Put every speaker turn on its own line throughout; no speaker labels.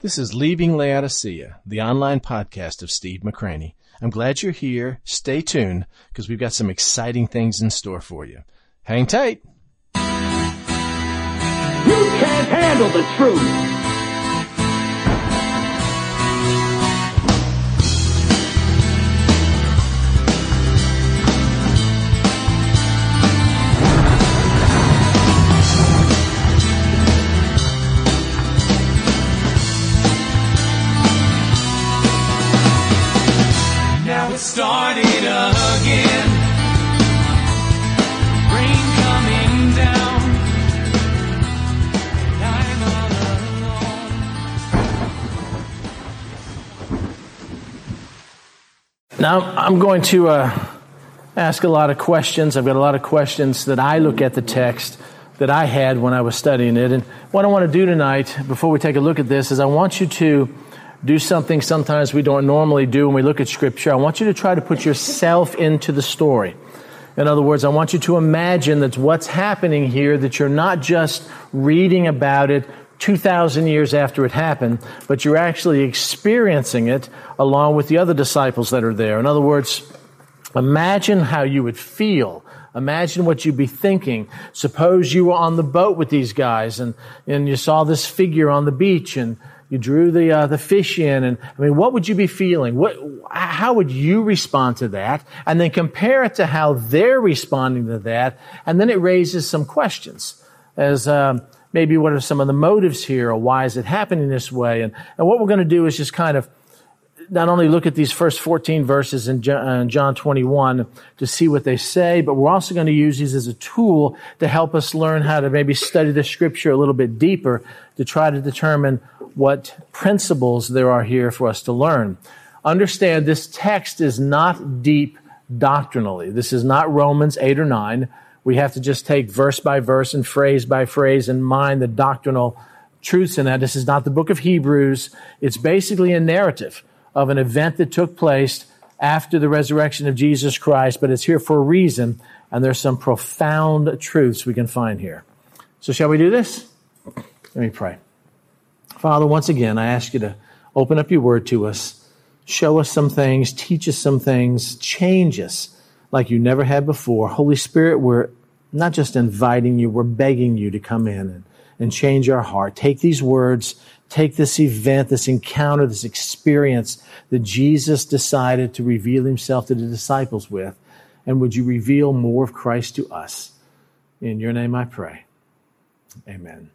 This is Leaving Laodicea, the online podcast of Steve McCranie. I'm glad you're here. Stay tuned because we've got some exciting things in store for you. Hang tight.
You can't handle the truth.
Now, I'm
going to uh, ask a lot of questions. I've got a lot of questions that I look at the text that I had when I was studying it. And what I want to do tonight, before we take a look at this, is I want you to do something sometimes we don't normally do when we look at Scripture. I want you to try to put yourself into the story. In other words, I want you to imagine that what's happening here, that you're not just reading about it 2,000 years after it happened, but you're actually experiencing it along with the other disciples that are there. In other words, imagine how you would feel. Imagine what you'd be thinking. Suppose you were on the boat with these guys and, and you saw this figure on the beach and you drew the, uh, the fish in and, I mean, what would you be feeling? What, how would you respond to that? And then compare it to how they're responding to that. And then it raises some questions as, um, maybe what are some of the motives here or why is it happening this way? And, and what we're going to do is just kind of not only look at these first 14 verses in uh, John 21 to see what they say, but we're also going to use these as a tool to help us learn how to maybe study the scripture a little bit deeper to try to determine what principles there are here for us to learn. Understand this text is not deep doctrinally. This is not Romans 8 or 9. We have to just take verse by verse and phrase by phrase and mind the doctrinal truths in that. This is not the book of Hebrews. It's basically a narrative of an event that took place after the resurrection of Jesus Christ, but it's here for a reason, and there's some profound truths we can find here. So, shall we do this? Let me pray. Father, once again, I ask you to open up your word to us, show us some things, teach us some things, change us like you never had before. Holy Spirit, we're not just inviting you, we're begging you to come in and, and change our heart. Take these words, take this event, this encounter, this experience that Jesus decided to reveal himself to the disciples with, and would you reveal more of Christ to us? In your name I pray. Amen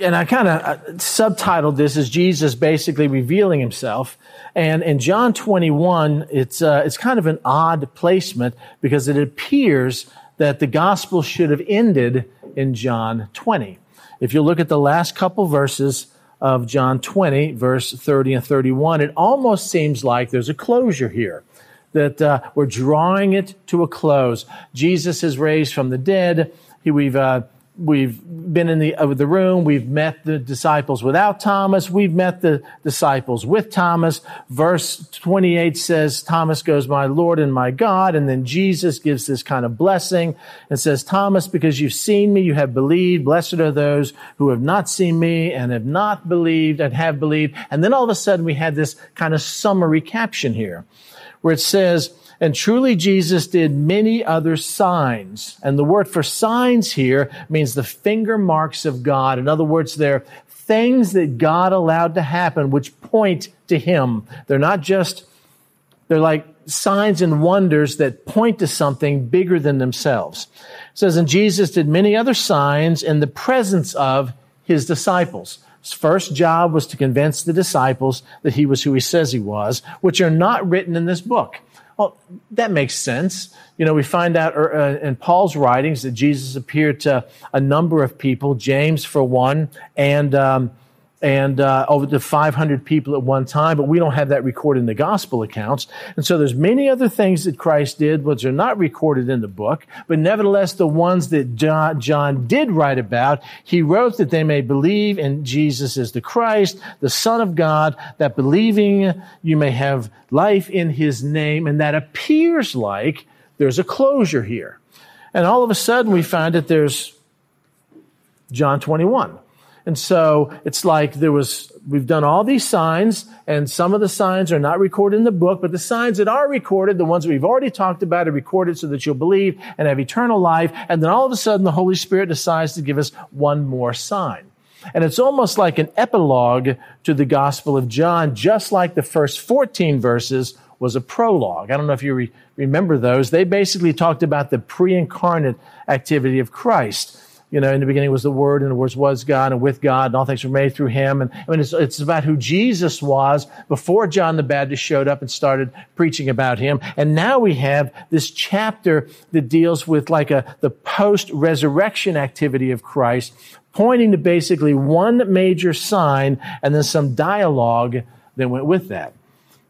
and I kind of uh, subtitled this as Jesus basically revealing himself. And in John 21, it's, uh, it's kind of an odd placement because it appears that the gospel should have ended in John 20. If you look at the last couple verses of John 20, verse 30 and 31, it almost seems like there's a closure here. That uh, we're drawing it to a close. Jesus is raised from the dead. He, we've uh, we've been in the, uh, the room. We've met the disciples without Thomas. We've met the disciples with Thomas. Verse 28 says, Thomas goes, my Lord and my God. And then Jesus gives this kind of blessing and says, Thomas, because you've seen me, you have believed. Blessed are those who have not seen me and have not believed and have believed. And then all of a sudden we had this kind of summary caption here where it says, and truly, Jesus did many other signs. And the word for signs here means the finger marks of God. In other words, they're things that God allowed to happen which point to Him. They're not just, they're like signs and wonders that point to something bigger than themselves. It says, and Jesus did many other signs in the presence of His disciples. His first job was to convince the disciples that he was who he says he was, which are not written in this book. Well, that makes sense. You know, we find out uh, in Paul's writings that Jesus appeared to a number of people, James for one, and um, and uh, over to 500 people at one time, but we don't have that recorded in the gospel accounts. And so there's many other things that Christ did which are not recorded in the book, but nevertheless the ones that John, John did write about, he wrote that they may believe in Jesus as the Christ, the Son of God, that believing you may have life in his name, and that appears like there's a closure here. And all of a sudden we find that there's John 21. And so it's like there was, we've done all these signs and some of the signs are not recorded in the book, but the signs that are recorded, the ones we've already talked about are recorded so that you'll believe and have eternal life. And then all of a sudden the Holy Spirit decides to give us one more sign. And it's almost like an epilogue to the Gospel of John, just like the first 14 verses was a prologue. I don't know if you re- remember those. They basically talked about the pre-incarnate activity of Christ you know, in the beginning was the Word, and the Word was God, and with God, and all things were made through Him. And I mean, it's, it's about who Jesus was before John the Baptist showed up and started preaching about Him. And now we have this chapter that deals with like a, the post-resurrection activity of Christ, pointing to basically one major sign and then some dialogue that went with that.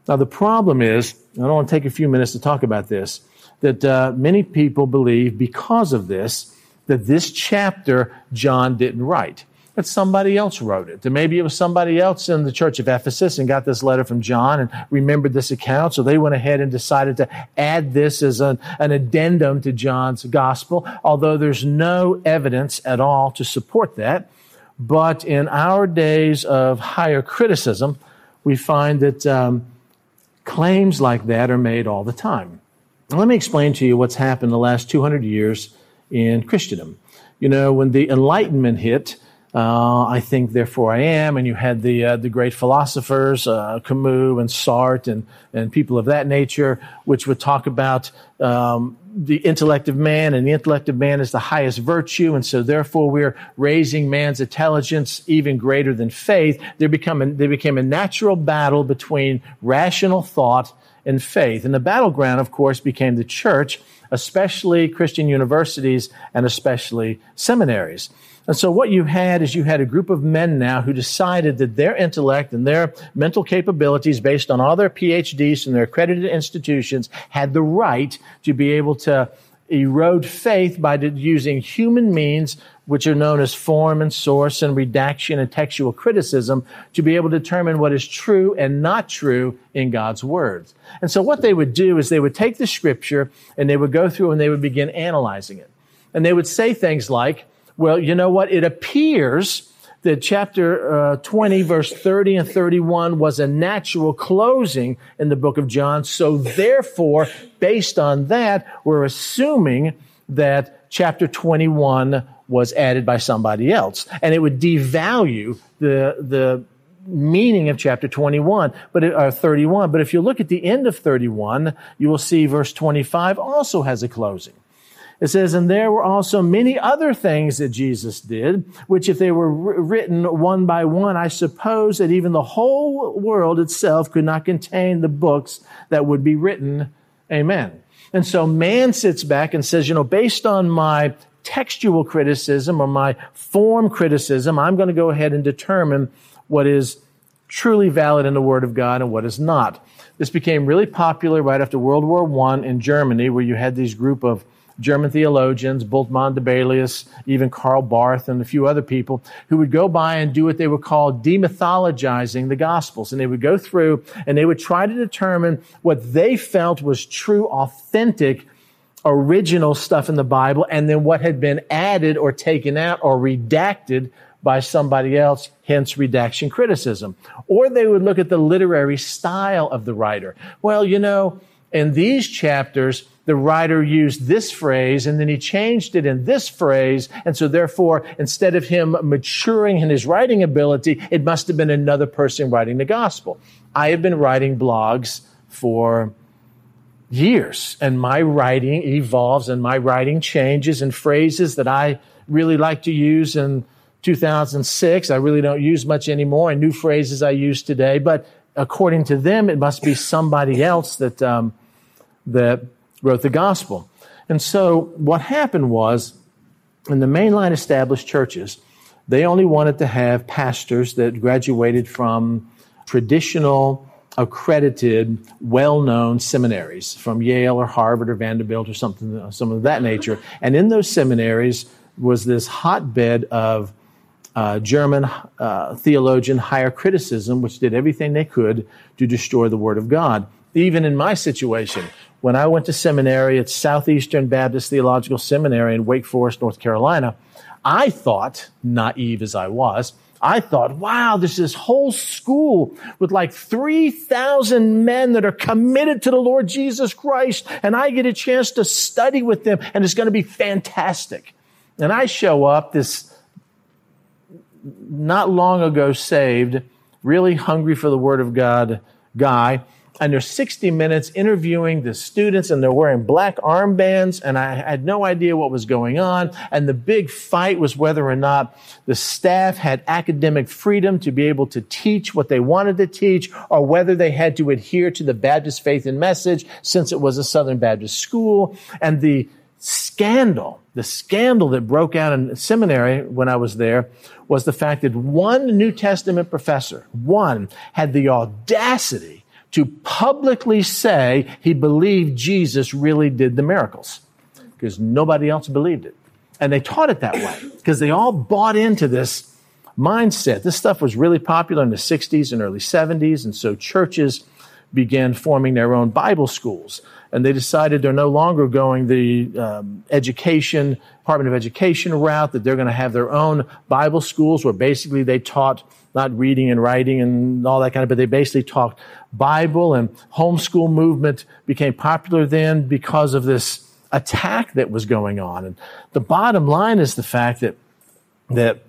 Now, the problem is, I don't want to take a few minutes to talk about this, that uh, many people believe because of this, that this chapter John didn't write. That somebody else wrote it. And maybe it was somebody else in the church of Ephesus and got this letter from John and remembered this account. So they went ahead and decided to add this as an, an addendum to John's gospel, although there's no evidence at all to support that. But in our days of higher criticism, we find that um, claims like that are made all the time. Let me explain to you what's happened the last 200 years in Christendom. You know, when the Enlightenment hit, uh, I think, therefore I am, and you had the uh, the great philosophers, uh, Camus and Sartre, and and people of that nature, which would talk about um, the intellect of man, and the intellect of man is the highest virtue, and so therefore we're raising man's intelligence even greater than faith. There become a, there became a natural battle between rational thought and faith, and the battleground, of course, became the church especially Christian universities and especially seminaries. And so what you had is you had a group of men now who decided that their intellect and their mental capabilities based on all their PhDs from their accredited institutions had the right to be able to erode faith by using human means, which are known as form and source and redaction and textual criticism, to be able to determine what is true and not true in God's words. And so what they would do is they would take the scripture and they would go through and they would begin analyzing it. And they would say things like, well, you know what? It appears that chapter uh, 20, verse 30 and 31 was a natural closing in the book of John. So therefore, based on that, we're assuming that chapter 21 was added by somebody else. And it would devalue the, the meaning of chapter 21, but it, or 31. But if you look at the end of 31, you will see verse 25 also has a closing. It says, and there were also many other things that Jesus did, which if they were written one by one, I suppose that even the whole world itself could not contain the books that would be written. Amen. And so man sits back and says, you know, based on my textual criticism or my form criticism, I'm going to go ahead and determine what is truly valid in the Word of God and what is not. This became really popular right after World War I in Germany, where you had these group of German theologians, Bultmann, Dibelius, even Karl Barth, and a few other people who would go by and do what they would call demythologizing the Gospels. And they would go through and they would try to determine what they felt was true, authentic, original stuff in the Bible, and then what had been added or taken out or redacted by somebody else, hence redaction criticism. Or they would look at the literary style of the writer. Well, you know, in these chapters, the writer used this phrase and then he changed it in this phrase. And so therefore, instead of him maturing in his writing ability, it must have been another person writing the gospel. I have been writing blogs for years and my writing evolves and my writing changes and phrases that I really like to use in 2006. I really don't use much anymore and new phrases I use today, but according to them, it must be somebody else that, um, that wrote the gospel. And so what happened was, in the mainline established churches, they only wanted to have pastors that graduated from traditional, accredited, well-known seminaries from Yale or Harvard or Vanderbilt or something, some of that nature. And in those seminaries was this hotbed of uh, German uh, theologian higher criticism, which did everything they could to destroy the Word of God. Even in my situation, when I went to seminary at Southeastern Baptist Theological Seminary in Wake Forest, North Carolina, I thought, naive as I was, I thought, wow, there's this whole school with like 3,000 men that are committed to the Lord Jesus Christ, and I get a chance to study with them, and it's going to be fantastic. And I show up, this not long ago saved, really hungry for the Word of God guy, and they're 60 minutes interviewing the students and they're wearing black armbands and I had no idea what was going on. And the big fight was whether or not the staff had academic freedom to be able to teach what they wanted to teach or whether they had to adhere to the Baptist faith and message since it was a Southern Baptist school. And the scandal, the scandal that broke out in seminary when I was there was the fact that one New Testament professor, one, had the audacity to publicly say he believed Jesus really did the miracles because nobody else believed it. And they taught it that way because they all bought into this mindset. This stuff was really popular in the 60s and early 70s. And so churches began forming their own Bible schools. And they decided they're no longer going the um, education, Department of Education route, that they're going to have their own Bible schools where basically they taught not reading and writing and all that kind of, but they basically talked Bible and homeschool movement became popular then because of this attack that was going on. And the bottom line is the fact that, that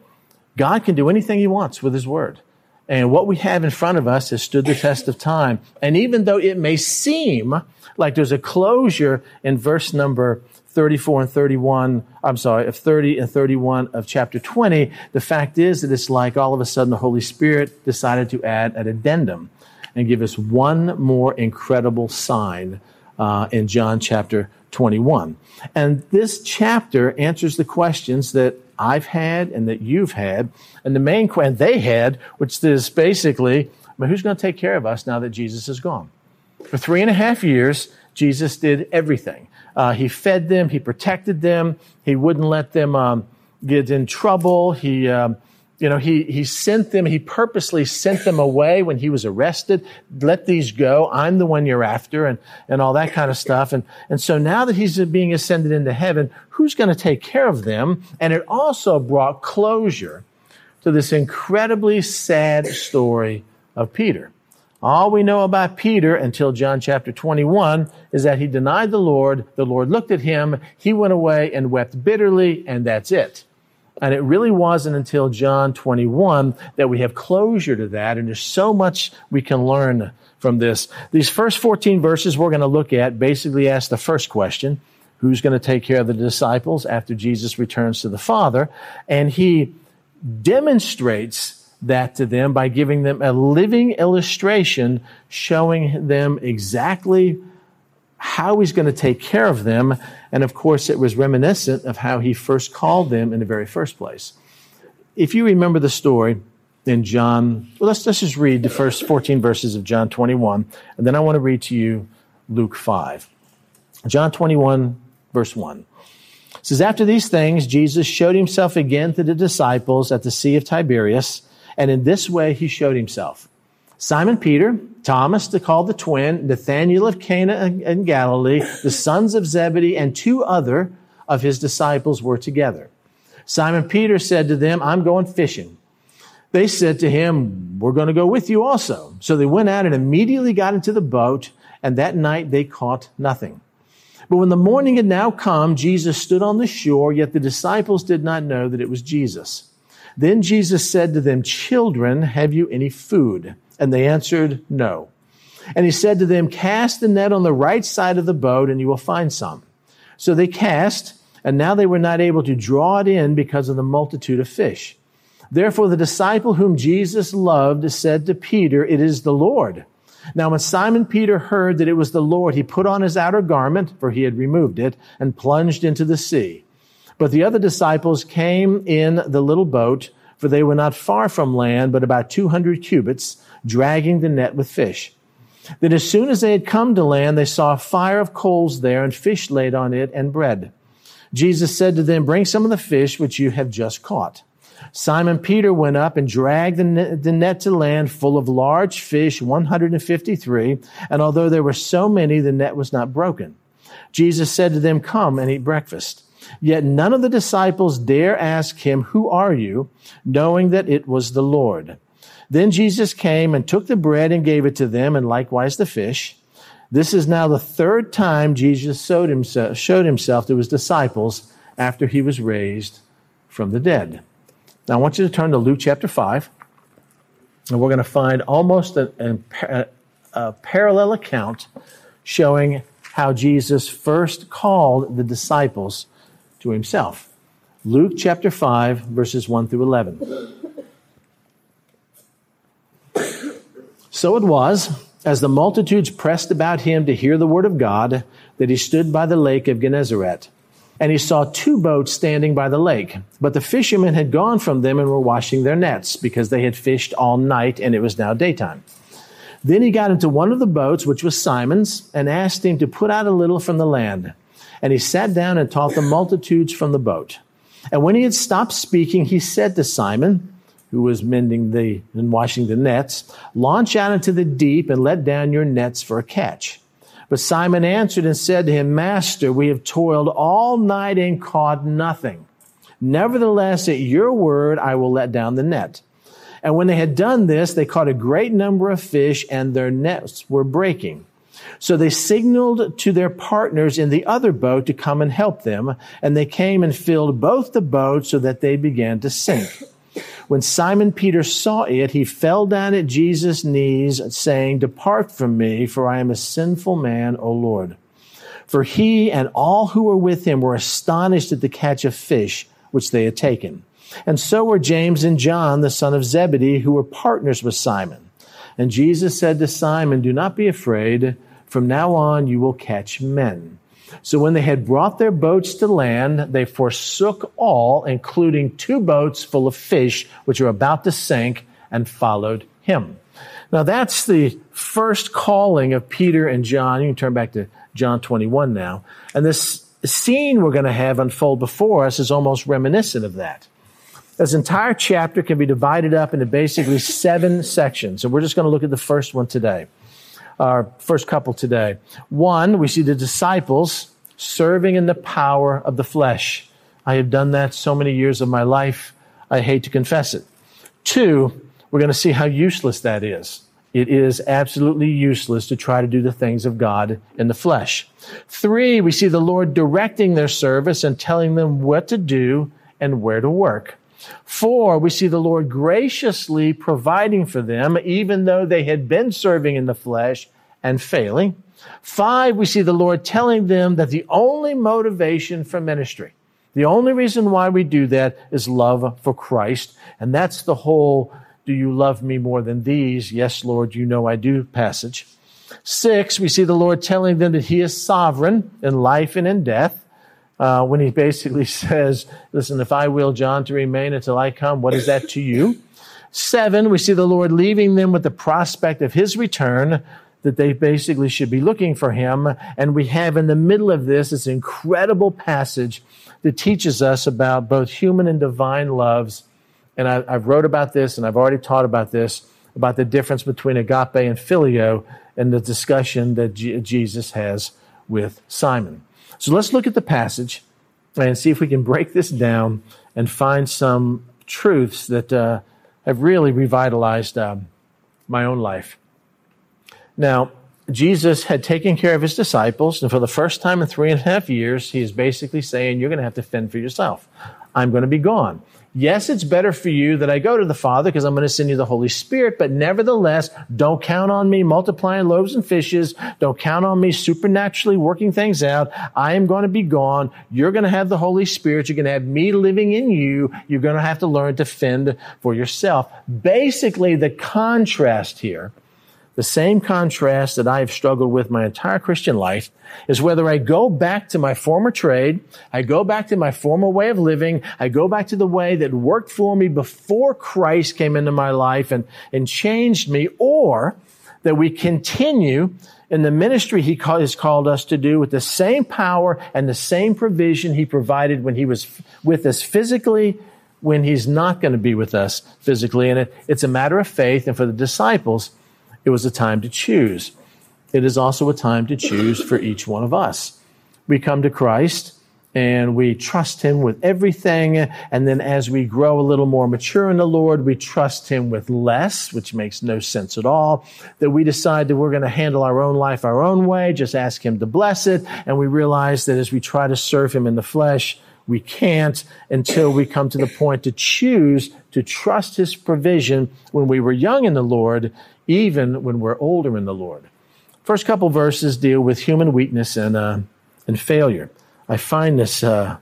God can do anything he wants with his word. And what we have in front of us has stood the test of time. And even though it may seem like there's a closure in verse number 34 and 31, I'm sorry, of 30 and 31 of chapter 20, the fact is that it's like all of a sudden the Holy Spirit decided to add an addendum and give us one more incredible sign uh, in John chapter 21. And this chapter answers the questions that I've had and that you've had, and the main question they had, which is basically, but who's going to take care of us now that Jesus is gone? For three and a half years, Jesus did everything. Uh, he fed them, he protected them, he wouldn't let them um, get in trouble. He, um, you know, he, he sent them, he purposely sent them away when he was arrested. Let these go. I'm the one you're after and, and all that kind of stuff. And, and so now that he's being ascended into heaven, who's going to take care of them? And it also brought closure to this incredibly sad story of Peter. All we know about Peter until John chapter 21 is that he denied the Lord. The Lord looked at him. He went away and wept bitterly, and that's it. And it really wasn't until John 21 that we have closure to that. And there's so much we can learn from this. These first 14 verses we're going to look at basically ask the first question Who's going to take care of the disciples after Jesus returns to the Father? And he demonstrates that to them by giving them a living illustration showing them exactly how he's going to take care of them. And of course, it was reminiscent of how he first called them in the very first place. If you remember the story in John, well, let's, let's just read the first 14 verses of John 21, and then I want to read to you Luke 5. John 21, verse 1. It says, After these things, Jesus showed himself again to the disciples at the Sea of Tiberias and in this way, he showed himself. Simon Peter, Thomas, called the twin, Nathanael of Cana in Galilee, the sons of Zebedee, and two other of his disciples were together. Simon Peter said to them, I'm going fishing. They said to him, We're going to go with you also. So they went out and immediately got into the boat, and that night they caught nothing. But when the morning had now come, Jesus stood on the shore, yet the disciples did not know that it was Jesus. Then Jesus said to them, Children, have you any food? And they answered, No. And he said to them, Cast the net on the right side of the boat, and you will find some. So they cast, and now they were not able to draw it in because of the multitude of fish. Therefore, the disciple whom Jesus loved said to Peter, It is the Lord. Now, when Simon Peter heard that it was the Lord, he put on his outer garment, for he had removed it, and plunged into the sea. But the other disciples came in the little boat, for they were not far from land, but about 200 cubits, dragging the net with fish. Then as soon as they had come to land, they saw a fire of coals there and fish laid on it and bread. Jesus said to them, bring some of the fish which you have just caught. Simon Peter went up and dragged the net, the net to land full of large fish, 153. And although there were so many, the net was not broken. Jesus said to them, come and eat breakfast. Yet none of the disciples dare ask him, Who are you? knowing that it was the Lord. Then Jesus came and took the bread and gave it to them, and likewise the fish. This is now the third time Jesus showed himself, showed himself to his disciples after he was raised from the dead. Now I want you to turn to Luke chapter 5, and we're going to find almost a, a, a parallel account showing how Jesus first called the disciples to himself. Luke chapter 5, verses 1 through 11. So it was, as the multitudes pressed about him to hear the word of God, that he stood by the lake of Gennesaret. And he saw two boats standing by the lake. But the fishermen had gone from them and were washing their nets, because they had fished all night, and it was now daytime. Then he got into one of the boats, which was Simon's, and asked him to put out a little from the land. And he sat down and taught the multitudes from the boat. And when he had stopped speaking, he said to Simon, who was mending the and washing the nets, launch out into the deep and let down your nets for a catch. But Simon answered and said to him, Master, we have toiled all night and caught nothing. Nevertheless, at your word, I will let down the net. And when they had done this, they caught a great number of fish and their nets were breaking. So they signaled to their partners in the other boat to come and help them. And they came and filled both the boats so that they began to sink. When Simon Peter saw it, he fell down at Jesus' knees, saying, Depart from me, for I am a sinful man, O Lord. For he and all who were with him were astonished at the catch of fish which they had taken. And so were James and John, the son of Zebedee, who were partners with Simon. And Jesus said to Simon, Do not be afraid. From now on you will catch men. So when they had brought their boats to land, they forsook all, including two boats full of fish, which were about to sink, and followed him. Now that's the first calling of Peter and John. You can turn back to John 21 now. And this scene we're going to have unfold before us is almost reminiscent of that. This entire chapter can be divided up into basically seven sections. And we're just going to look at the first one today our first couple today. One, we see the disciples serving in the power of the flesh. I have done that so many years of my life. I hate to confess it. Two, we're going to see how useless that is. It is absolutely useless to try to do the things of God in the flesh. Three, we see the Lord directing their service and telling them what to do and where to work. Four, we see the Lord graciously providing for them, even though they had been serving in the flesh and failing. Five, we see the Lord telling them that the only motivation for ministry, the only reason why we do that is love for Christ. And that's the whole, do you love me more than these? Yes, Lord, you know I do passage. Six, we see the Lord telling them that He is sovereign in life and in death uh, when he basically says, Listen, if I will John to remain until I come, what is that to you? Seven, we see the Lord leaving them with the prospect of his return, that they basically should be looking for him. And we have in the middle of this this incredible passage that teaches us about both human and divine loves. And I, have wrote about this and I've already taught about this, about the difference between agape and phileo and the discussion that G- Jesus has with Simon. So let's look at the passage and see if we can break this down and find some truths that uh, have really revitalized um, my own life. Now, Jesus had taken care of his disciples, and for the first time in three and a half years, he is basically saying, You're going to have to fend for yourself. I'm going to be gone. Yes, it's better for you that I go to the Father because I'm going to send you the Holy Spirit, but nevertheless, don't count on me multiplying loaves and fishes. Don't count on me supernaturally working things out. I am going to be gone. You're going to have the Holy Spirit. You're going to have me living in you. You're going to have to learn to fend for yourself. Basically, the contrast here the same contrast that I have struggled with my entire Christian life is whether I go back to my former trade, I go back to my former way of living, I go back to the way that worked for me before Christ came into my life and, and changed me, or that we continue in the ministry he has called us to do with the same power and the same provision he provided when he was with us physically when he's not going to be with us physically. And it, it's a matter of faith. And for the disciples, it was a time to choose. It is also a time to choose for each one of us. We come to Christ and we trust Him with everything. And then as we grow a little more mature in the Lord, we trust Him with less, which makes no sense at all. That we decide that we're going to handle our own life our own way, just ask Him to bless it. And we realize that as we try to serve Him in the flesh, we can't until we come to the point to choose to trust His provision when we were young in the Lord, even when we're older in the Lord. First couple verses deal with human weakness and, uh, and failure. I find this, uh,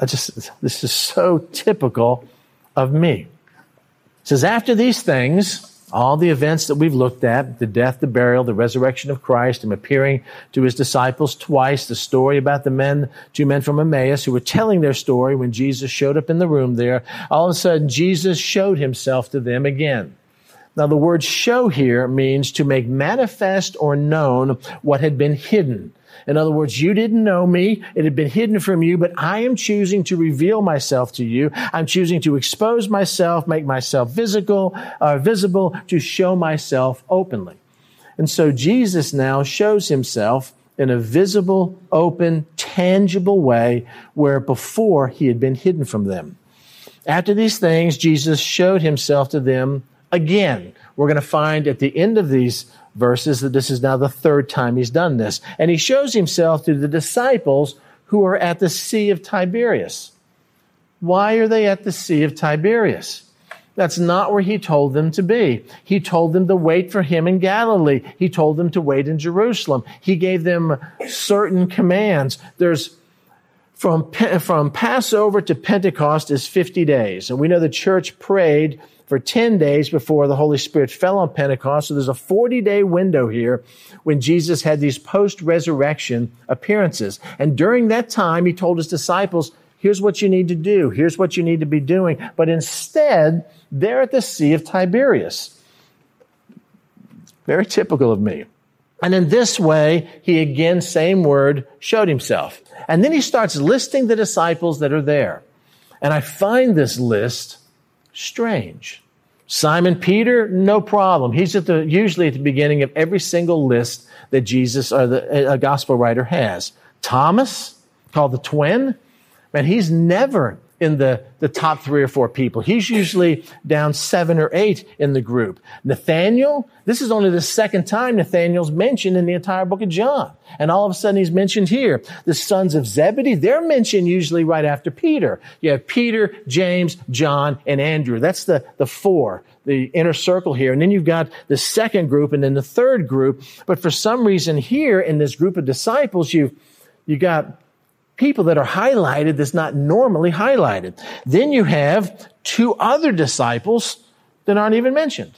I just, this is so typical of me. It says, after these things, all the events that we've looked at, the death, the burial, the resurrection of Christ, him appearing to his disciples twice, the story about the men, two men from Emmaus who were telling their story when Jesus showed up in the room there, all of a sudden Jesus showed himself to them again. Now the word show here means to make manifest or known what had been hidden. In other words, you didn't know me. It had been hidden from you, but I am choosing to reveal myself to you. I'm choosing to expose myself, make myself visible, uh, visible, to show myself openly. And so Jesus now shows himself in a visible, open, tangible way where before he had been hidden from them. After these things, Jesus showed himself to them again. We're going to find at the end of these verses that this is now the third time he's done this. And he shows himself to the disciples who are at the Sea of Tiberias. Why are they at the Sea of Tiberias? That's not where he told them to be. He told them to wait for him in Galilee. He told them to wait in Jerusalem. He gave them certain commands. There's from, from Passover to Pentecost is 50 days. And we know the church prayed for 10 days before the Holy Spirit fell on Pentecost. So there's a 40 day window here when Jesus had these post resurrection appearances. And during that time, he told his disciples, here's what you need to do. Here's what you need to be doing. But instead, they're at the Sea of Tiberias. Very typical of me. And in this way, he again, same word, showed himself. And then he starts listing the disciples that are there. And I find this list strange. Simon Peter, no problem. He's at the, usually at the beginning of every single list that Jesus or the, a gospel writer has. Thomas, called the twin, man, he's never in the, the top three or four people. He's usually down seven or eight in the group. Nathaniel, this is only the second time Nathaniel's mentioned in the entire book of John. And all of a sudden he's mentioned here. The sons of Zebedee, they're mentioned usually right after Peter. You have Peter, James, John, and Andrew. That's the, the four, the inner circle here. And then you've got the second group and then the third group. But for some reason here in this group of disciples, you've, you got people that are highlighted that's not normally highlighted. Then you have two other disciples that aren't even mentioned.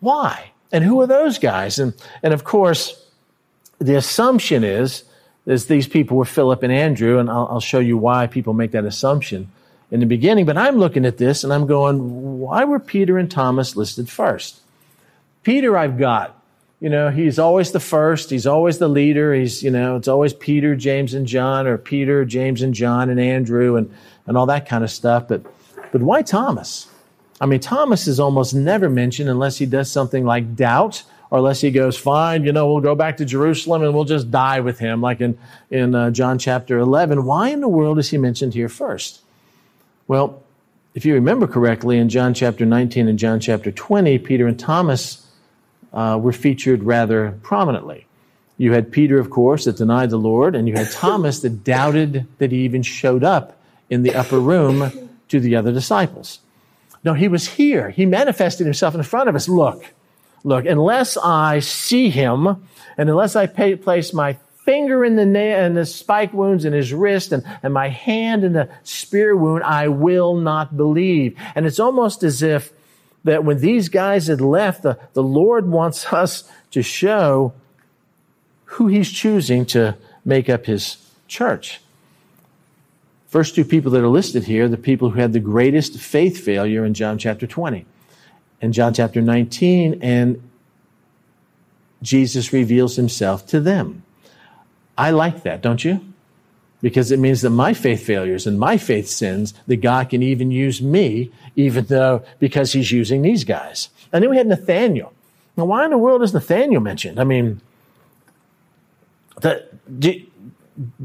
Why? And who are those guys? And, and of course, the assumption is, is these people were Philip and Andrew, and I'll, I'll show you why people make that assumption in the beginning. But I'm looking at this and I'm going, why were Peter and Thomas listed first? Peter, I've got you know, he's always the first. He's always the leader. He's, you know, it's always Peter, James, and John, or Peter, James, and John, and Andrew, and, and all that kind of stuff. But, but why Thomas? I mean, Thomas is almost never mentioned unless he does something like doubt, or unless he goes, fine, you know, we'll go back to Jerusalem and we'll just die with him, like in, in uh, John chapter 11. Why in the world is he mentioned here first? Well, if you remember correctly, in John chapter 19 and John chapter 20, Peter and Thomas uh, were featured rather prominently. You had Peter, of course, that denied the Lord, and you had Thomas that doubted that he even showed up in the upper room to the other disciples. No, he was here. He manifested himself in front of us. Look, look, unless I see him, and unless I pay, place my finger in the, na- in the spike wounds in his wrist and, and my hand in the spear wound, I will not believe. And it's almost as if that when these guys had left, the, the Lord wants us to show who He's choosing to make up His church. First two people that are listed here, the people who had the greatest faith failure in John chapter 20. In John chapter 19, and Jesus reveals himself to them. I like that, don't you? Because it means that my faith failures and my faith sins, that God can even use me, even though because he's using these guys. And then we had Nathaniel. Now, why in the world is Nathaniel mentioned? I mean, the, do,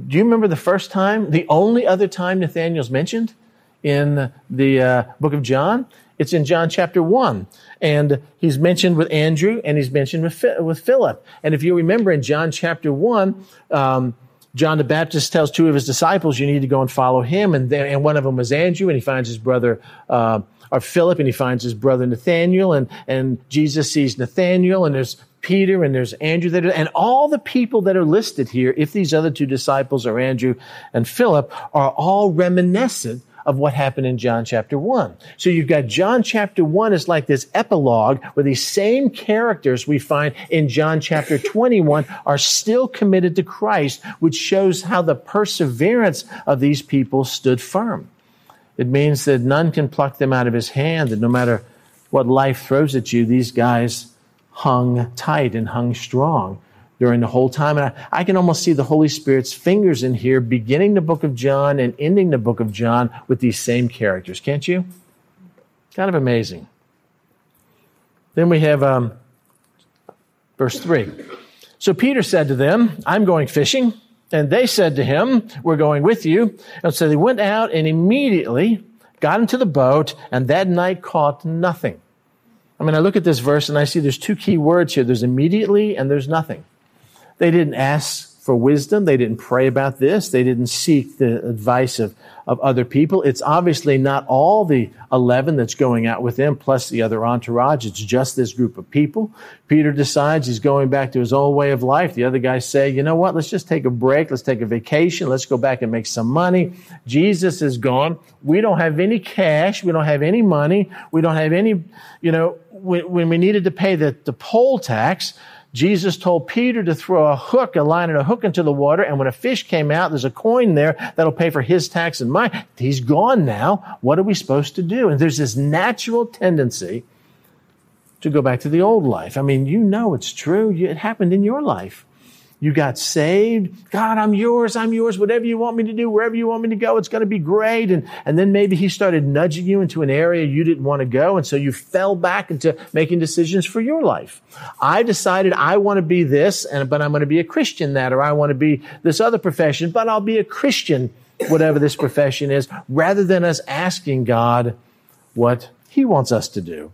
do you remember the first time, the only other time Nathaniel's mentioned in the uh, book of John? It's in John chapter 1. And he's mentioned with Andrew and he's mentioned with, with Philip. And if you remember in John chapter 1, um, John the Baptist tells two of his disciples, you need to go and follow him. And, then, and one of them was Andrew, and he finds his brother, uh, or Philip, and he finds his brother Nathaniel. And, and Jesus sees Nathaniel, and there's Peter, and there's Andrew there. And all the people that are listed here, if these other two disciples are Andrew and Philip, are all reminiscent of what happened in John chapter 1. So you've got John chapter 1 is like this epilogue where these same characters we find in John chapter 21 are still committed to Christ, which shows how the perseverance of these people stood firm. It means that none can pluck them out of his hand, that no matter what life throws at you, these guys hung tight and hung strong during the whole time. And I, I, can almost see the Holy Spirit's fingers in here, beginning the book of John and ending the book of John with these same characters. Can't you? Kind of amazing. Then we have um, verse 3. So Peter said to them, I'm going fishing. And they said to him, We're going with you. And so they went out and immediately got into the boat, and that night caught nothing. I mean, I look at this verse and I see there's two key words here there's immediately and there's nothing. They didn't ask for wisdom. They didn't pray about this. They didn't seek the advice of, of other people. It's obviously not all the 11 that's going out with them plus the other entourage. It's just this group of people. Peter decides he's going back to his old way of life. The other guys say, you know what? Let's just take a break. Let's take a vacation. Let's go back and make some money. Jesus is gone. We don't have any cash. We don't have any money. We don't have any, you know, when, when we needed to pay the, the poll tax, Jesus told Peter to throw a hook, a line and a hook into the water, and when a fish came out, there's a coin there that'll pay for his tax and mine. He's gone now. What are we supposed to do? And there's this natural tendency to go back to the old life. I mean, you know it's true. It happened in your life. You got saved. God, I'm yours. I'm yours. Whatever you want me to do, wherever you want me to go, it's going to be great. And, and then maybe he started nudging you into an area you didn't want to go. And so you fell back into making decisions for your life. I decided I want to be this, and, but I'm going to be a Christian that, or I want to be this other profession, but I'll be a Christian, whatever this profession is, rather than us asking God what he wants us to do.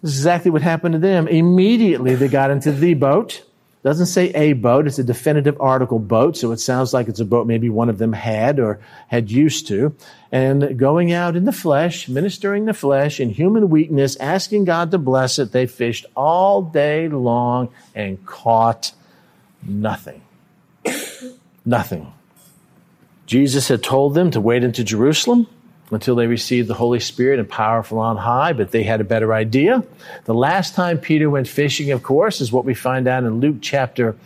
This is exactly what happened to them. Immediately they got into the boat doesn't say a boat, it's a definitive article boat, so it sounds like it's a boat maybe one of them had or had used to. And going out in the flesh, ministering the flesh in human weakness, asking God to bless it, they fished all day long and caught nothing. nothing. Jesus had told them to wait into Jerusalem until they received the Holy Spirit and powerful on high, but they had a better idea. The last time Peter went fishing, of course, is what we find out in Luke chapter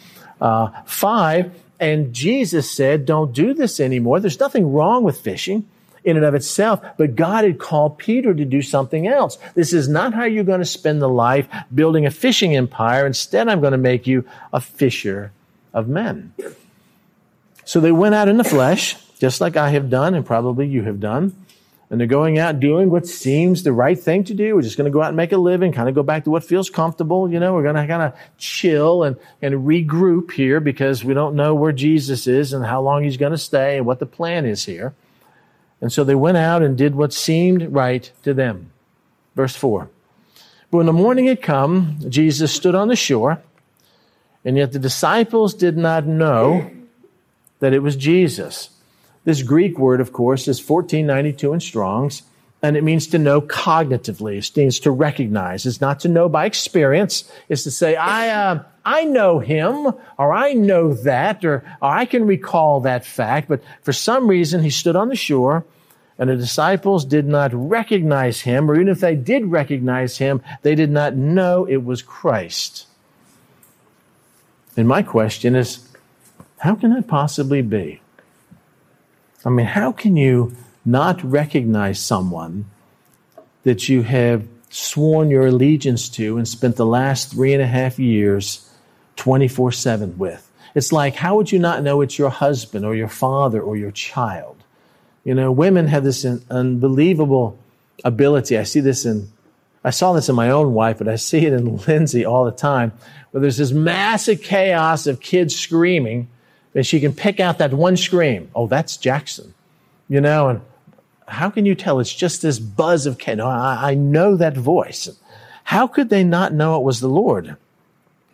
uh, 5. And Jesus said, Don't do this anymore. There's nothing wrong with fishing in and of itself, but God had called Peter to do something else. This is not how you're going to spend the life building a fishing empire. Instead, I'm going to make you a fisher of men. So they went out in the flesh, just like I have done and probably you have done and they're going out doing what seems the right thing to do. We're just going to go out and make a living, kind of go back to what feels comfortable. You know, we're going to kind of chill and, and regroup here because we don't know where Jesus is and how long he's going to stay and what the plan is here. And so they went out and did what seemed right to them. Verse 4. But when the morning had come, Jesus stood on the shore, and yet the disciples did not know that it was Jesus. This Greek word, of course, is 1492 in Strong's, and it means to know cognitively. It means to recognize. It's not to know by experience. It's to say, I, uh, I know him, or I know that, or, or I can recall that fact, but for some reason he stood on the shore, and the disciples did not recognize him, or even if they did recognize him, they did not know it was Christ. And my question is, how can that possibly be? I mean, how can you not recognize someone that you have sworn your allegiance to and spent the last three and a half years 24 7 with? It's like, how would you not know it's your husband or your father or your child? You know, women have this unbelievable ability. I see this in, I saw this in my own wife, but I see it in Lindsay all the time, where there's this massive chaos of kids screaming and she can pick out that one scream. Oh, that's Jackson. You know, and how can you tell it's just this buzz of Ken? No, I, I know that voice. How could they not know it was the Lord?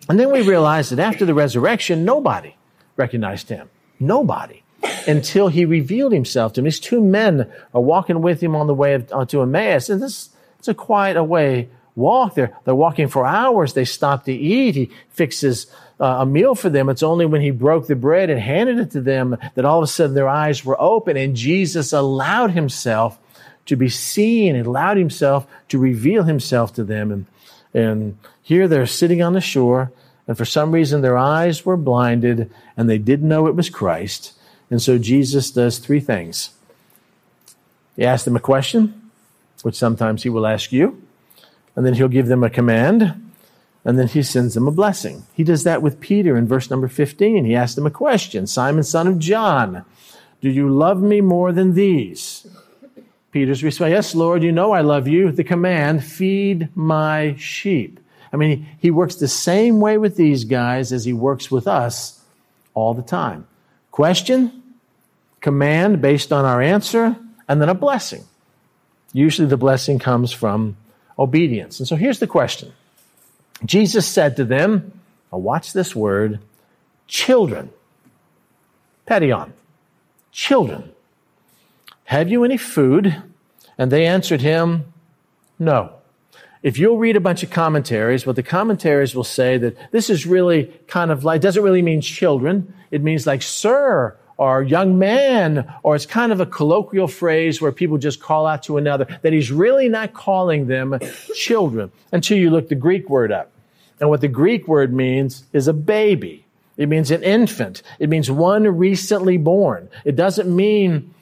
And then we realized that after the resurrection, nobody recognized him. Nobody. Until he revealed himself to him. These two men are walking with him on the way of, uh, to Emmaus. And this, it's a quiet away walk. They're, they're walking for hours. They stop to eat. He fixes uh, a meal for them. It's only when he broke the bread and handed it to them that all of a sudden their eyes were open and Jesus allowed himself to be seen and allowed himself to reveal himself to them. And, and here they're sitting on the shore and for some reason their eyes were blinded and they didn't know it was Christ. And so Jesus does three things. He asks them a question, which sometimes he will ask you, and then he'll give them a command, and then he sends them a blessing. He does that with Peter in verse number 15. He asks him a question Simon, son of John, do you love me more than these? Peter's response, Yes, Lord, you know I love you. The command, feed my sheep. I mean, he works the same way with these guys as he works with us all the time. Question, command based on our answer, and then a blessing. Usually the blessing comes from obedience. And so here's the question Jesus said to them, now watch this word, children. Paidion, children. Have you any food? And they answered him, No. If you'll read a bunch of commentaries, what the commentaries will say that this is really kind of like, doesn't really mean children. It means like sir or young man, or it's kind of a colloquial phrase where people just call out to another, that he's really not calling them children until you look the Greek word up. And what the Greek word means is a baby. It means an infant. It means one recently born. It doesn't mean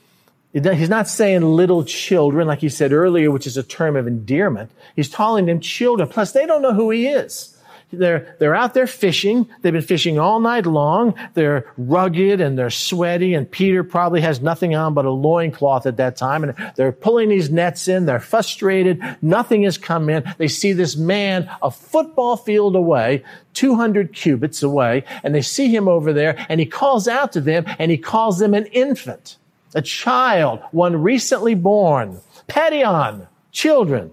He's not saying little children, like he said earlier, which is a term of endearment. He's calling them children. Plus, they don't know who he is. They're, they're out there fishing. They've been fishing all night long. They're rugged and they're sweaty. And Peter probably has nothing on but a loincloth at that time. And they're pulling these nets in. They're frustrated. Nothing has come in. They see this man a football field away, 200 cubits away, and they see him over there and he calls out to them and he calls them an infant a child, one recently born. Paidion, children.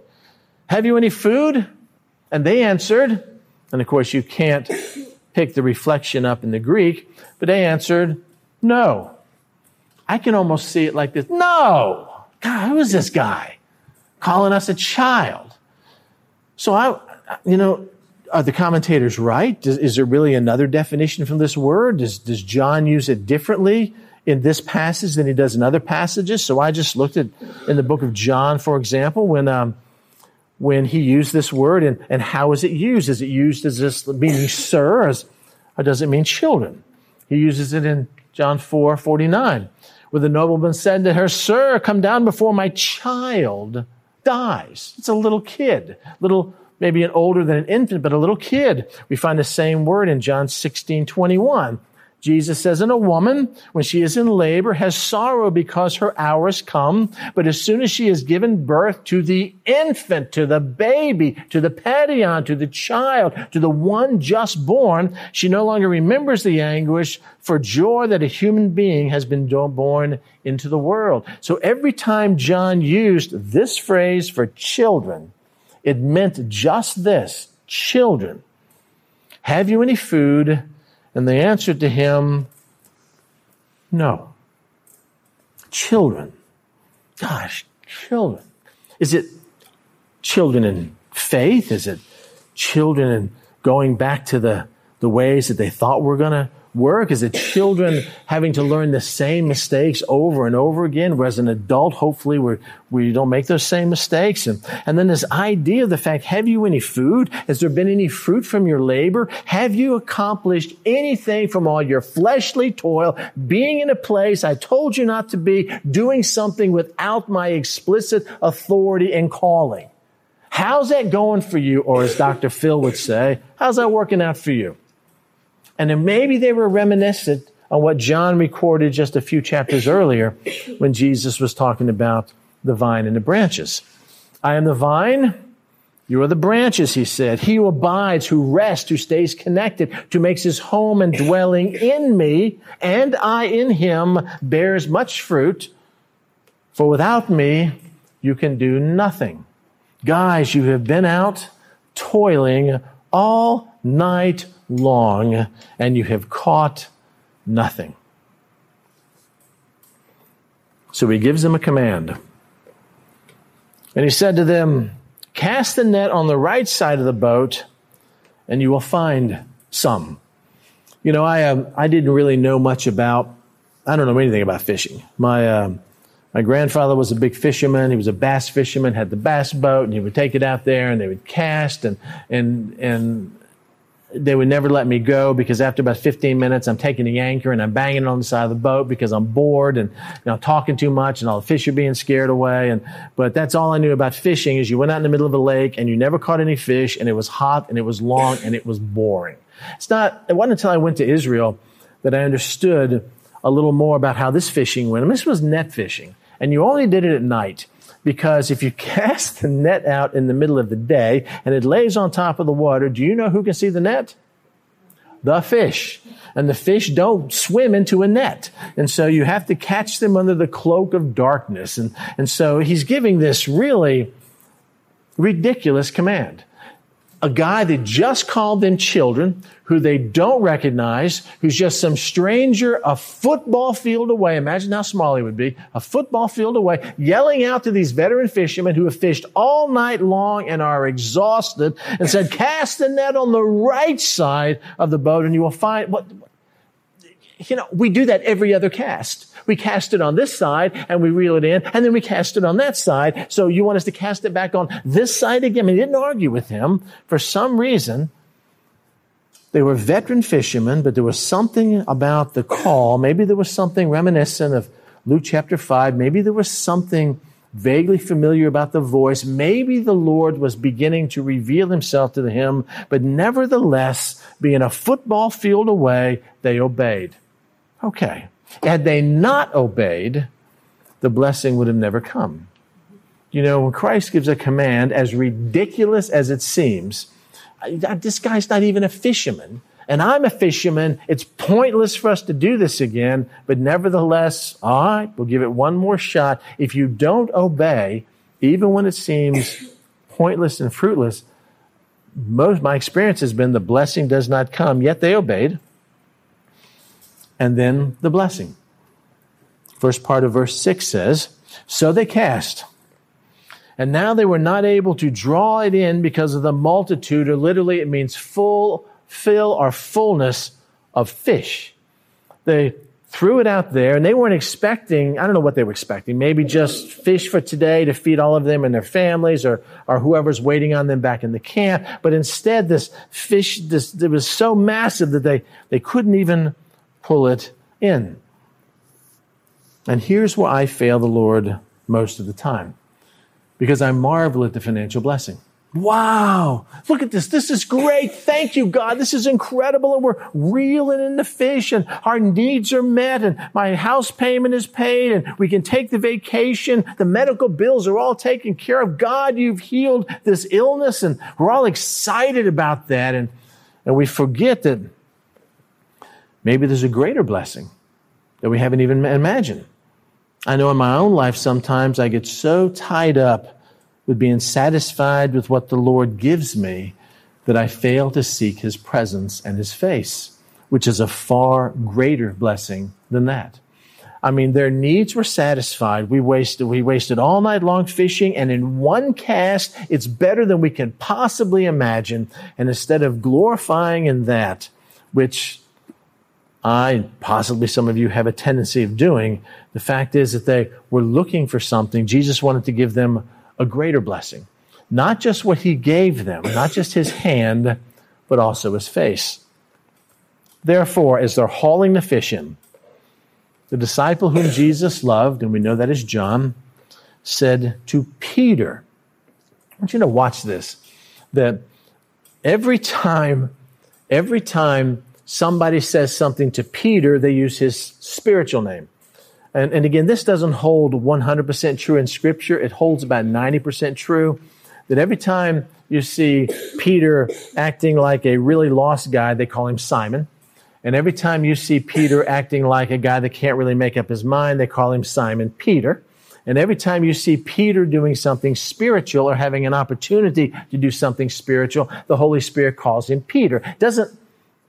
Have you any food? And they answered, and of course you can't pick the reflection up in the Greek, but they answered, no. I can almost see it like this. No! God, who is this guy? Calling us a child. So I, you know, are the commentators right? Does, is there really another definition from this word? Does, does John use it differently? in this passage than he does in other passages. So I just looked at in the book of John, for example, when um, when he used this word and, and how is it used? Is it used as this meaning sir, or does it mean children? He uses it in John 4 49, where the nobleman said to her, Sir, come down before my child dies. It's a little kid, little maybe an older than an infant, but a little kid. We find the same word in John 16 21. Jesus says, and a woman, when she is in labor, has sorrow because her hours come. But as soon as she has given birth to the infant, to the baby, to the paidion, to the child, to the one just born, she no longer remembers the anguish for joy that a human being has been born into the world. So every time John used this phrase for children, it meant just this, children. Have you any food? And they answered to him, No. Children. Gosh, children. Is it children in faith? Is it children in going back to the, the ways that they thought were going to work? Is it children having to learn the same mistakes over and over again? Whereas an adult, hopefully, we we don't make those same mistakes. And, and then this idea of the fact, have you any food? Has there been any fruit from your labor? Have you accomplished anything from all your fleshly toil, being in a place I told you not to be, doing something without my explicit authority and calling? How's that going for you? Or as Dr. Phil would say, how's that working out for you? And then maybe they were reminiscent on what John recorded just a few chapters earlier when Jesus was talking about the vine and the branches. I am the vine, You are the branches, he said. He who abides, who rests, who stays connected, who makes his home and dwelling in me, and I in him, bears much fruit. For without me, you can do nothing. Guys, you have been out toiling all night long, and you have caught nothing. So he gives them a command. And he said to them, Cast the net on the right side of the boat, and you will find some. You know, I, um, I didn't really know much about, I don't know anything about fishing. My, uh, my grandfather was a big fisherman. He was a bass fisherman, had the bass boat, and he would take it out there and they would cast and, and, and they would never let me go because after about 15 minutes, I'm taking the anchor and I'm banging it on the side of the boat because I'm bored and you know talking too much and all the fish are being scared away. And but that's all I knew about fishing is you went out in the middle of a lake and you never caught any fish and it was hot and it was long and it was boring. It's not. It wasn't until I went to Israel that I understood a little more about how this fishing went. This was net fishing, and you only did it at night because if you cast the net out in the middle of the day and it lays on top of the water, do you know who can see the net? The fish. And the fish don't swim into a net. And so you have to catch them under the cloak of darkness. And, and so he's giving this really ridiculous command a guy that just called them children, who they don't recognize, who's just some stranger a football field away. Imagine how small he would be, a football field away, yelling out to these veteran fishermen who have fished all night long and are exhausted and said, cast the net on the right side of the boat and you will find what, you know, we do that every other cast. We cast it on this side and we reel it in and then we cast it on that side. So you want us to cast it back on this side again? I mean, he didn't argue with him. For some reason, they were veteran fishermen, but there was something about the call. Maybe there was something reminiscent of Luke chapter 5. Maybe there was something vaguely familiar about the voice. Maybe the Lord was beginning to reveal himself to him, but nevertheless, being a football field away, they obeyed. Okay. Had they not obeyed, the blessing would have never come. You know, when Christ gives a command, as ridiculous as it seems, this guy's not even a fisherman, and I'm a fisherman. It's pointless for us to do this again, but nevertheless, all right, we'll give it one more shot. If you don't obey, even when it seems pointless and fruitless, most my experience has been the blessing does not come, yet they obeyed and then the blessing. First part of verse 6 says, So they cast. And now they were not able to draw it in because of the multitude, or literally it means full, fill, or fullness of fish. They threw it out there and they weren't expecting, I don't know what they were expecting, maybe just fish for today to feed all of them and their families or, or whoever's waiting on them back in the camp. But instead, this fish, this, it was so massive that they, they couldn't even pull it in. And here's where I fail the Lord most of the time because I marvel at the financial blessing. Wow, look at this. This is great. Thank you, God. This is incredible. And we're reeling in the fish and our needs are met and my house payment is paid and we can take the vacation. The medical bills are all taken care of. God, you've healed this illness and we're all excited about that. And, and we forget that Maybe there's a greater blessing that we haven't even imagined. I know in my own life sometimes I get so tied up with being satisfied with what the Lord gives me that I fail to seek His presence and His face, which is a far greater blessing than that. I mean, their needs were satisfied. We wasted, we wasted all night long fishing and in one cast, it's better than we can possibly imagine. And instead of glorifying in that, which I, possibly some of you have a tendency of doing. The fact is that they were looking for something. Jesus wanted to give them a greater blessing. Not just what he gave them, not just his hand, but also his face. Therefore, as they're hauling the fish in, the disciple whom Jesus loved, and we know that is John, said to Peter, I want you to watch this, that every time, every time somebody says something to Peter, they use his spiritual name. And, and again, this doesn't hold 100% true in Scripture. It holds about 90% true. that every time you see Peter acting like a really lost guy, they call him Simon. And every time you see Peter acting like a guy that can't really make up his mind, they call him Simon Peter. And every time you see Peter doing something spiritual or having an opportunity to do something spiritual, the Holy Spirit calls him Peter. Doesn't,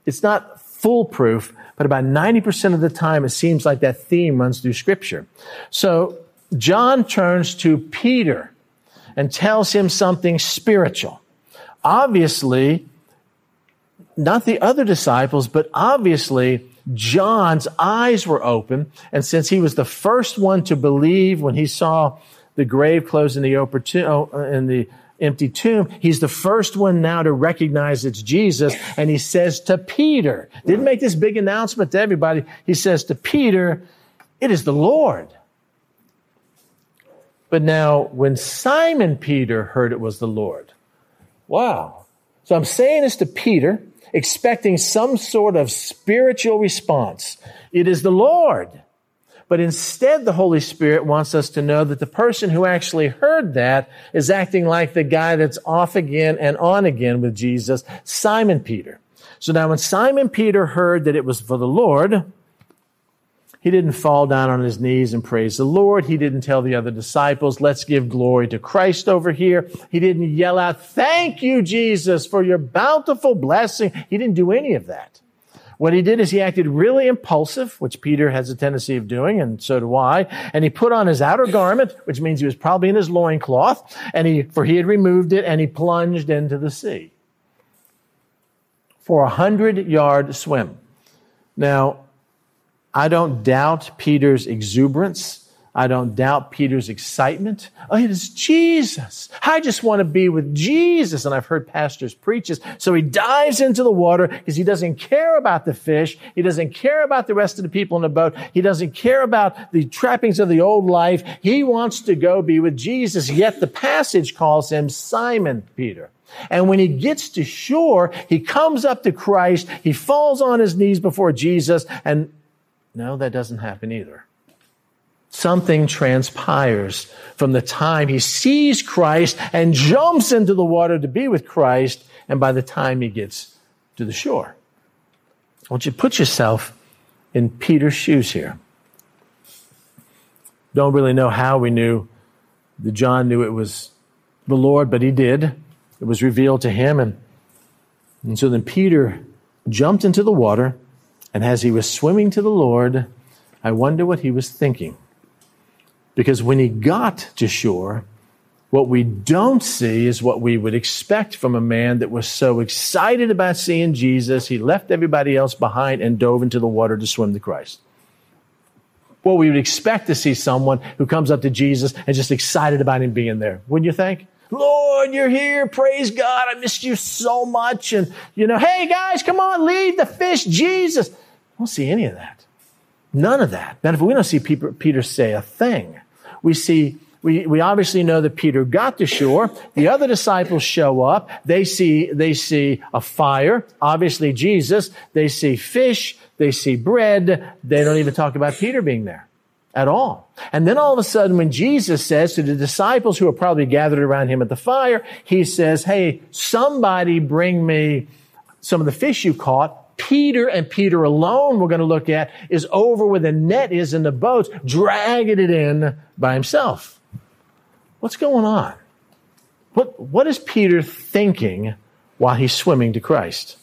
it's not foolproof, but about 90% of the time it seems like that theme runs through scripture. So John turns to Peter and tells him something spiritual. Obviously, not the other disciples, but obviously John's eyes were open. And since he was the first one to believe when he saw the grave closed in the, uh, in the empty tomb, he's the first one now to recognize it's Jesus. And he says to Peter, didn't make this big announcement to everybody. He says to Peter, it is the Lord. But now, when Simon Peter heard it was the Lord, wow. So I'm saying this to Peter expecting some sort of spiritual response. It is the Lord. But instead, the Holy Spirit wants us to know that the person who actually heard that is acting like the guy that's off again and on again with Jesus, Simon Peter. So now when Simon Peter heard that it was for the Lord, he didn't fall down on his knees and praise the Lord. He didn't tell the other disciples, let's give glory to Christ over here. He didn't yell out, thank you, Jesus, for your bountiful blessing. He didn't do any of that. What he did is he acted really impulsive, which Peter has a tendency of doing, and so do I. And he put on his outer garment, which means he was probably in his loincloth, and he, for he had removed it, and he plunged into the sea for a hundred yard swim. Now, I don't doubt Peter's exuberance. I don't doubt Peter's excitement. Oh, it is Jesus. I just want to be with Jesus. And I've heard pastors preach this. So he dives into the water because he doesn't care about the fish. He doesn't care about the rest of the people in the boat. He doesn't care about the trappings of the old life. He wants to go be with Jesus. Yet the passage calls him Simon Peter. And when he gets to shore, he comes up to Christ. He falls on his knees before Jesus and no, that doesn't happen either. Something transpires from the time he sees Christ and jumps into the water to be with Christ, and by the time he gets to the shore. I want you to put yourself in Peter's shoes here. Don't really know how we knew that John knew it was the Lord, but he did. It was revealed to him. And, and so then Peter jumped into the water and as he was swimming to the Lord, I wonder what he was thinking. Because when he got to shore, what we don't see is what we would expect from a man that was so excited about seeing Jesus, he left everybody else behind and dove into the water to swim to Christ. Well, we would expect to see someone who comes up to Jesus and just excited about him being there. Wouldn't you think? Lord, you're here. Praise God. I missed you so much. And, you know, hey guys, come on, lead the fish, Jesus We don't see any of that. None of that. If we don't see Peter say a thing. We see we, we obviously know that Peter got to shore. The other disciples show up. They see, they see a fire. Obviously Jesus. They see fish. They see bread. They don't even talk about Peter being there at all. And then all of a sudden, when Jesus says to the disciples who are probably gathered around him at the fire, he says, Hey, somebody bring me some of the fish you caught. Peter and Peter alone we're going to look at is over where the net is in the boats, dragging it in by himself. What's going on? What, what is Peter thinking while he's swimming to Christ?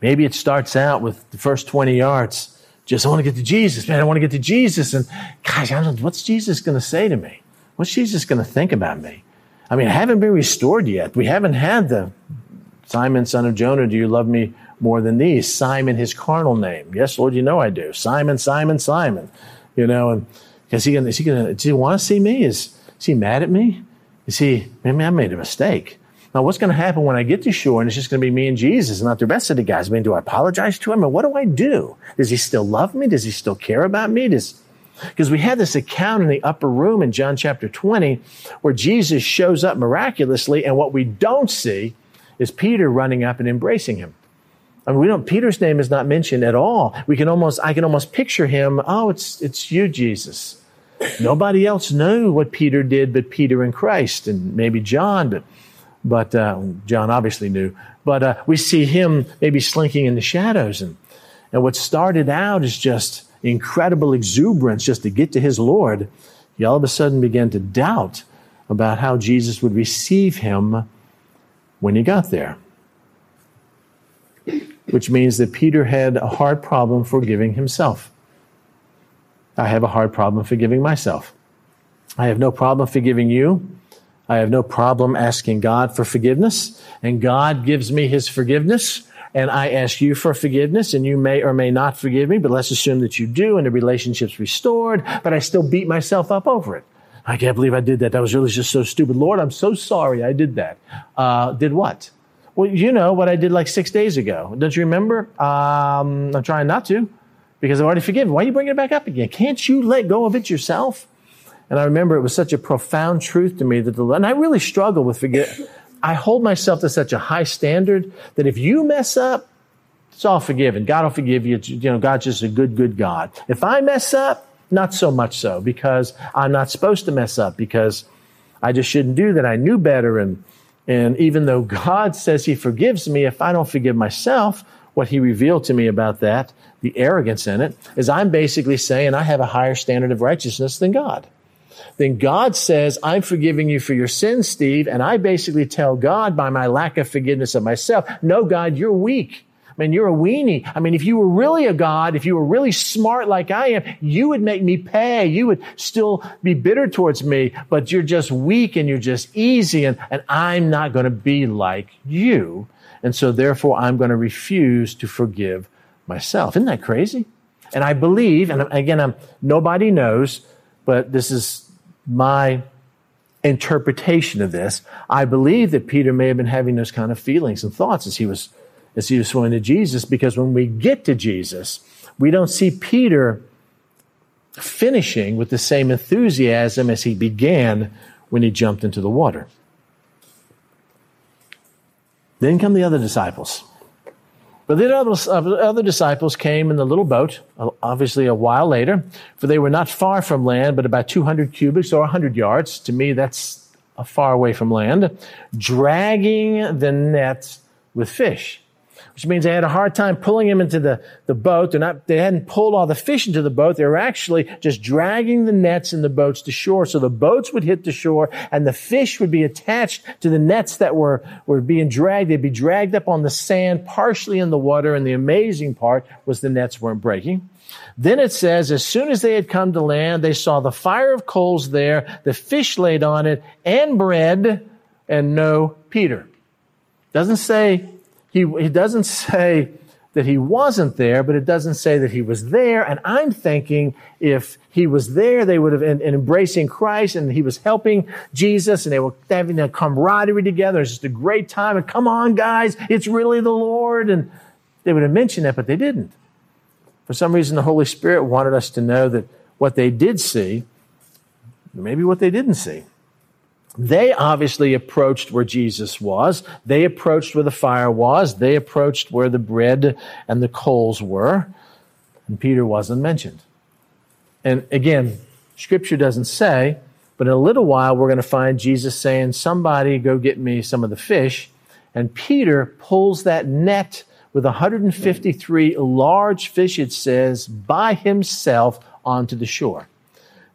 Maybe it starts out with the first 20 yards. Just, I want to get to Jesus, man. I want to get to Jesus. And guys, I don't what's Jesus going to say to me? What's Jesus going to think about me? I mean, I haven't been restored yet. We haven't had the Simon, son of Jonah, do you love me more than these. Simon, his carnal name. Yes, Lord, you know I do. Simon, Simon, Simon. You know, and is he gonna, is he gonna, does he want to see me? Is, is he mad at me? Is he, maybe I made a mistake. Now, what's going to happen when I get to shore and it's just going to be me and Jesus and not the rest of the guys? I mean, do I apologize to him or what do I do? Does he still love me? Does he still care about me? Does, because we had this account in the upper room in John chapter 20 where Jesus shows up miraculously and what we don't see is Peter running up and embracing him. I mean, we don't, Peter's name is not mentioned at all. We can almost, I can almost picture him. Oh, it's, it's you, Jesus. Nobody else knew what Peter did but Peter and Christ, and maybe John, but but uh, John obviously knew. But uh, we see him maybe slinking in the shadows, and and what started out as just incredible exuberance just to get to his Lord, he all of a sudden began to doubt about how Jesus would receive him when he got there. Which means that Peter had a hard problem forgiving himself. I have a hard problem forgiving myself. I have no problem forgiving you. I have no problem asking God for forgiveness, and God gives me his forgiveness. And I ask you for forgiveness, and you may or may not forgive me, but let's assume that you do, and the relationship's restored, but I still beat myself up over it. I can't believe I did that. That was really just so stupid. Lord, I'm so sorry I did that. Uh, did what? Well, you know what I did like six days ago. Don't you remember? Um, I'm trying not to because I've already forgiven. Why are you bringing it back up again? Can't you let go of it yourself? And I remember it was such a profound truth to me that the, and I really struggle with forget. I hold myself to such a high standard that if you mess up, it's all forgiven. God will forgive you. You know, God's just a good, good God. If I mess up, not so much so because I'm not supposed to mess up because I just shouldn't do that. I knew better. And, and even though God says he forgives me, if I don't forgive myself, what he revealed to me about that, the arrogance in it, is I'm basically saying I have a higher standard of righteousness than God. Then God says, I'm forgiving you for your sins, Steve. And I basically tell God by my lack of forgiveness of myself, no, God, you're weak. I mean, you're a weenie. I mean, if you were really a God, if you were really smart like I am, you would make me pay. You would still be bitter towards me, but you're just weak and you're just easy and, and I'm not going to be like you. And so therefore I'm going to refuse to forgive myself. Isn't that crazy? And I believe, and again, I'm, nobody knows, but this is my interpretation of this. I believe that Peter may have been having those kind of feelings and thoughts as he was as he was swimming to Jesus, because when we get to Jesus, we don't see Peter finishing with the same enthusiasm as he began when he jumped into the water. Then come the other disciples. But the other disciples came in the little boat, obviously a while later, for they were not far from land, but about 200 cubits or 100 yards. To me, that's far away from land, dragging the net with fish which means they had a hard time pulling him into the, the boat. They're not, they hadn't pulled all the fish into the boat. They were actually just dragging the nets and the boats to shore. So the boats would hit the shore and the fish would be attached to the nets that were, were being dragged. They'd be dragged up on the sand, partially in the water. And the amazing part was the nets weren't breaking. Then it says, as soon as they had come to land, they saw the fire of coals there, the fish laid on it, and bread, and no Peter. Doesn't say he, he doesn't say that he wasn't there, but it doesn't say that he was there. And I'm thinking if he was there, they would have, and, embracing Christ and he was helping Jesus and they were having a camaraderie together. It's just a great time. And come on, guys, it's really the Lord. And they would have mentioned that, but they didn't. For some reason, the Holy Spirit wanted us to know that what they did see, maybe what they didn't see. They obviously approached where Jesus was. They approached where the fire was. They approached where the bread and the coals were. And Peter wasn't mentioned. And again, scripture doesn't say, but in a little while we're going to find Jesus saying, Somebody go get me some of the fish. And Peter pulls that net with 153 large fish, it says, by himself onto the shore.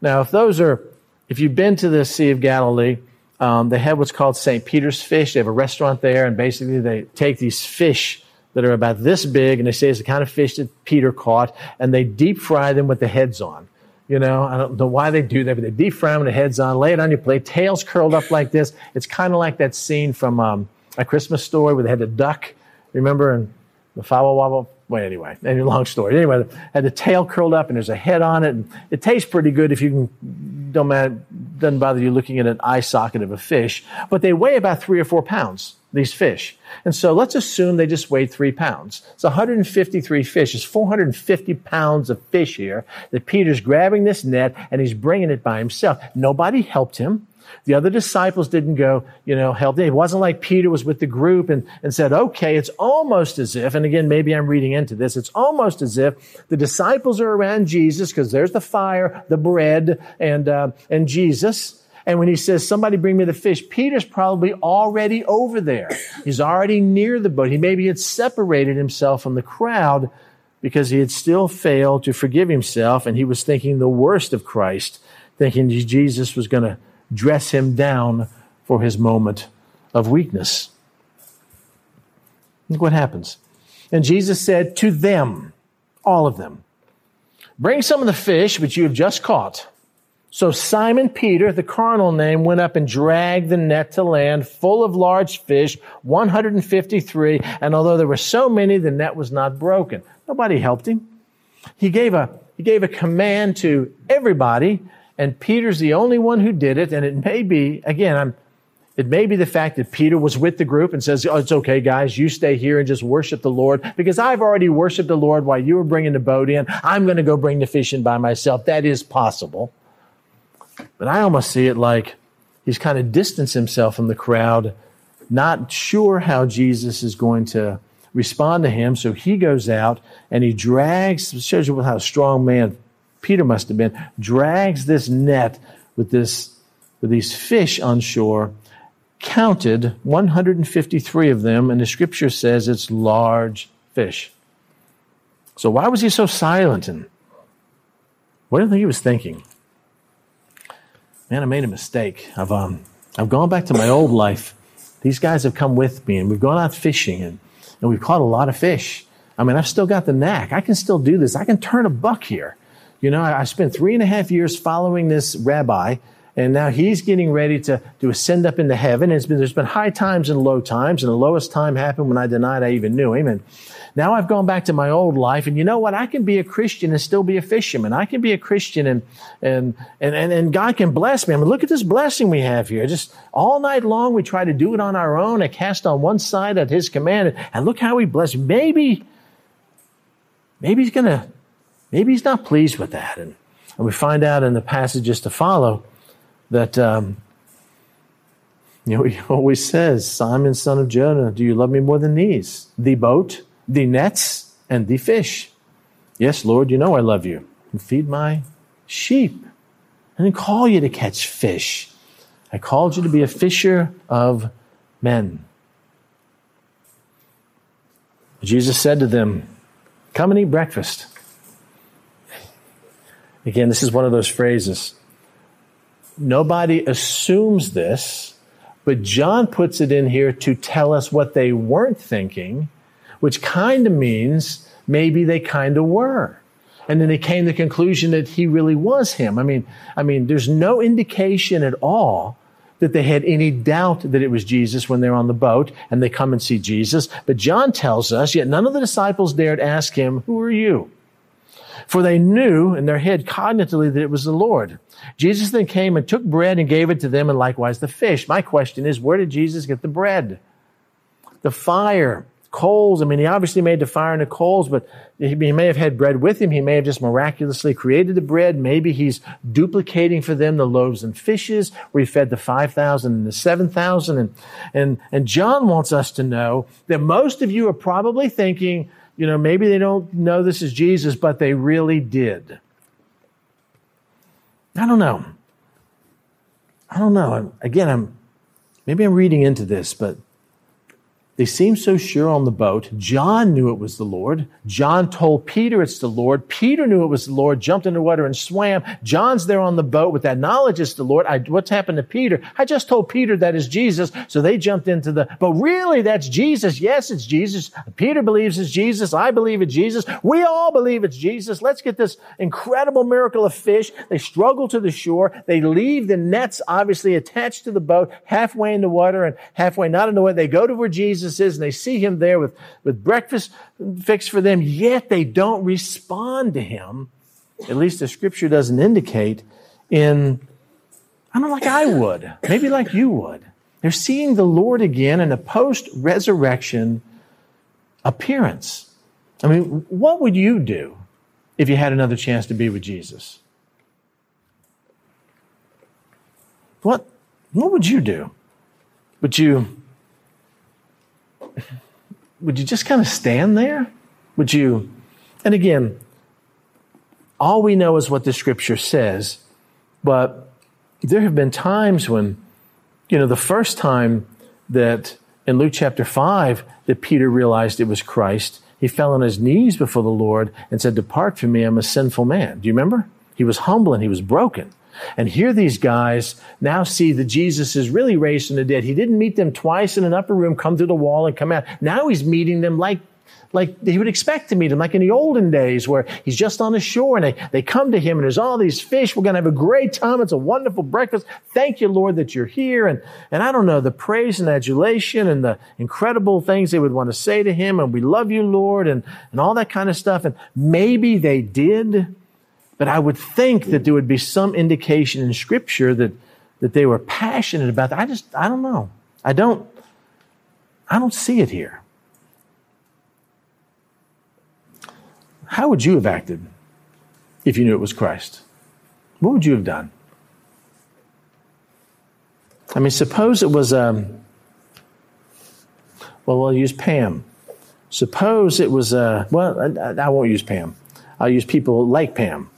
Now, if those are, if you've been to the Sea of Galilee, um, they have what's called St. Peter's fish. They have a restaurant there, and basically they take these fish that are about this big, and they say it's the kind of fish that Peter caught, and they deep fry them with the heads on. You know, I don't know why they do that, but they deep fry them with the heads on, lay it on your plate, tails curled up like this. It's kind of like that scene from um, A Christmas Story where they had the duck, remember, and the fowl wobble. Well, anyway, any long story. Anyway, had the tail curled up and there's a head on it, and it tastes pretty good if you can. Don't matter, doesn't bother you looking at an eye socket of a fish, but they weigh about three or four pounds. These fish, and so let's assume they just weighed three pounds. It's 153 fish. It's 450 pounds of fish here that Peter's grabbing this net and he's bringing it by himself. Nobody helped him. The other disciples didn't go, you know, help. It wasn't like Peter was with the group and, and said, okay, it's almost as if, and again, maybe I'm reading into this, it's almost as if the disciples are around Jesus because there's the fire, the bread, and, uh, and Jesus. And when he says, somebody bring me the fish, Peter's probably already over there. He's already near the boat. He maybe had separated himself from the crowd because he had still failed to forgive himself and he was thinking the worst of Christ, thinking Jesus was going to dress him down for his moment of weakness. Look what happens. And Jesus said to them, all of them, bring some of the fish which you have just caught. So Simon Peter, the carnal name, went up and dragged the net to land full of large fish, 153. And although there were so many, the net was not broken. Nobody helped him. He gave a, he gave a command to everybody and Peter's the only one who did it. And it may be, again, I'm, it may be the fact that Peter was with the group and says, Oh, it's okay, guys. You stay here and just worship the Lord because I've already worshiped the Lord while you were bringing the boat in. I'm going to go bring the fish in by myself. That is possible. But I almost see it like he's kind of distanced himself from the crowd, not sure how Jesus is going to respond to him. So he goes out and he drags, shows you how strong man Peter must have been, drags this net with this with these fish on shore, counted 153 of them, and the scripture says it's large fish. So why was he so silent? And what do you think he was thinking? Man, I made a mistake. I've um, I've gone back to my old life. These guys have come with me, and we've gone out fishing, and, and we've caught a lot of fish. I mean, I've still got the knack. I can still do this. I can turn a buck here. You know, I, spent three and a half years following this rabbi, and now he's getting ready to, to ascend up into heaven. And been, there's been high times and low times, and the lowest time happened when I denied I even knew him. And now I've gone back to my old life, and you know what? I can be a Christian and still be a fisherman. I can be a Christian and and and and, and God can bless me. I mean, look at this blessing we have here. Just all night long, we try to do it on our own. I cast on one side at His command, and look how He blessed. Maybe, maybe He's gonna Maybe he's not pleased with that. And, and we find out in the passages to follow that, um, you know, he always says, Simon, son of Jonah, do you love me more than these? The boat, the nets, and the fish. Yes, Lord, you know I love you. And feed my sheep. I didn't call you to catch fish. I called you to be a fisher of men. Jesus said to them, Come and eat breakfast. Again, this is one of those phrases. Nobody assumes this, but John puts it in here to tell us what they weren't thinking, which kind of means maybe they kind of were. And then they came to the conclusion that he really was him. I mean, I mean, there's no indication at all that they had any doubt that it was Jesus when they're on the boat and they come and see Jesus. But John tells us, yet none of the disciples dared ask him, Who are you? For they knew in their head cognitively that it was the Lord. Jesus then came and took bread and gave it to them and likewise the fish. My question is, where did Jesus get the bread? The fire, coals. I mean, he obviously made the fire and the coals, but he may have had bread with him. He may have just miraculously created the bread. Maybe he's duplicating for them the loaves and fishes where he fed the 5,000 and the 7,000. And, and, and John wants us to know that most of you are probably thinking, you know, maybe they don't know this is Jesus, but they really did. I don't know. I don't know. Again, I'm maybe I'm reading into this, but they seemed so sure on the boat. John knew it was the Lord. John told Peter it's the Lord. Peter knew it was the Lord, jumped into water and swam. John's there on the boat with that knowledge it's the Lord. I, what's happened to Peter? I just told Peter that is Jesus. So they jumped into the, but really that's Jesus. Yes, it's Jesus. Peter believes it's Jesus. I believe it's Jesus. We all believe it's Jesus. Let's get this incredible miracle of fish. They struggle to the shore. They leave the nets obviously attached to the boat halfway in the water and halfway not in the water. They go to where Jesus Jesus is and they see him there with, with breakfast fixed for them, yet they don't respond to him. At least the scripture doesn't indicate in, I don't know, like I would, maybe like you would. They're seeing the Lord again in a post resurrection appearance. I mean, what would you do if you had another chance to be with Jesus? What, what would you do? Would you would you just kind of stand there? Would you and again, all we know is what the scripture says, but there have been times when, you know, the first time that in Luke chapter 5 that Peter realized it was Christ, he fell on his knees before the Lord and said, Depart from me, I'm a sinful man. Do you remember? He was humble and he was broken. And here these guys now see that Jesus is really raised from the dead. He didn't meet them twice in an upper room, come through the wall and come out. Now he's meeting them like like he would expect to meet him, like in the olden days where he's just on the shore and they, they come to him and there's all these fish. We're going to have a great time. It's a wonderful breakfast. Thank you, Lord, that you're here. And, and I don't know, the praise and adulation and the incredible things they would want to say to him. And we love you, Lord, and, and all that kind of stuff. And maybe they did, but I would think that there would be some indication in scripture that, that they were passionate about that. I just, I don't know. I don't, I don't see it here. How would you have acted if you knew it was Christ? What would you have done? I mean, suppose it was, um, well, we'll use Pam. Suppose it was, uh, well, I, I won't use Pam. I'll use people like Pam.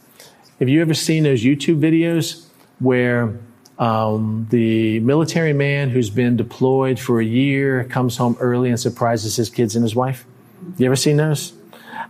Have you ever seen those YouTube videos where um, the military man who's been deployed for a year comes home early and surprises his kids and his wife? You ever seen those?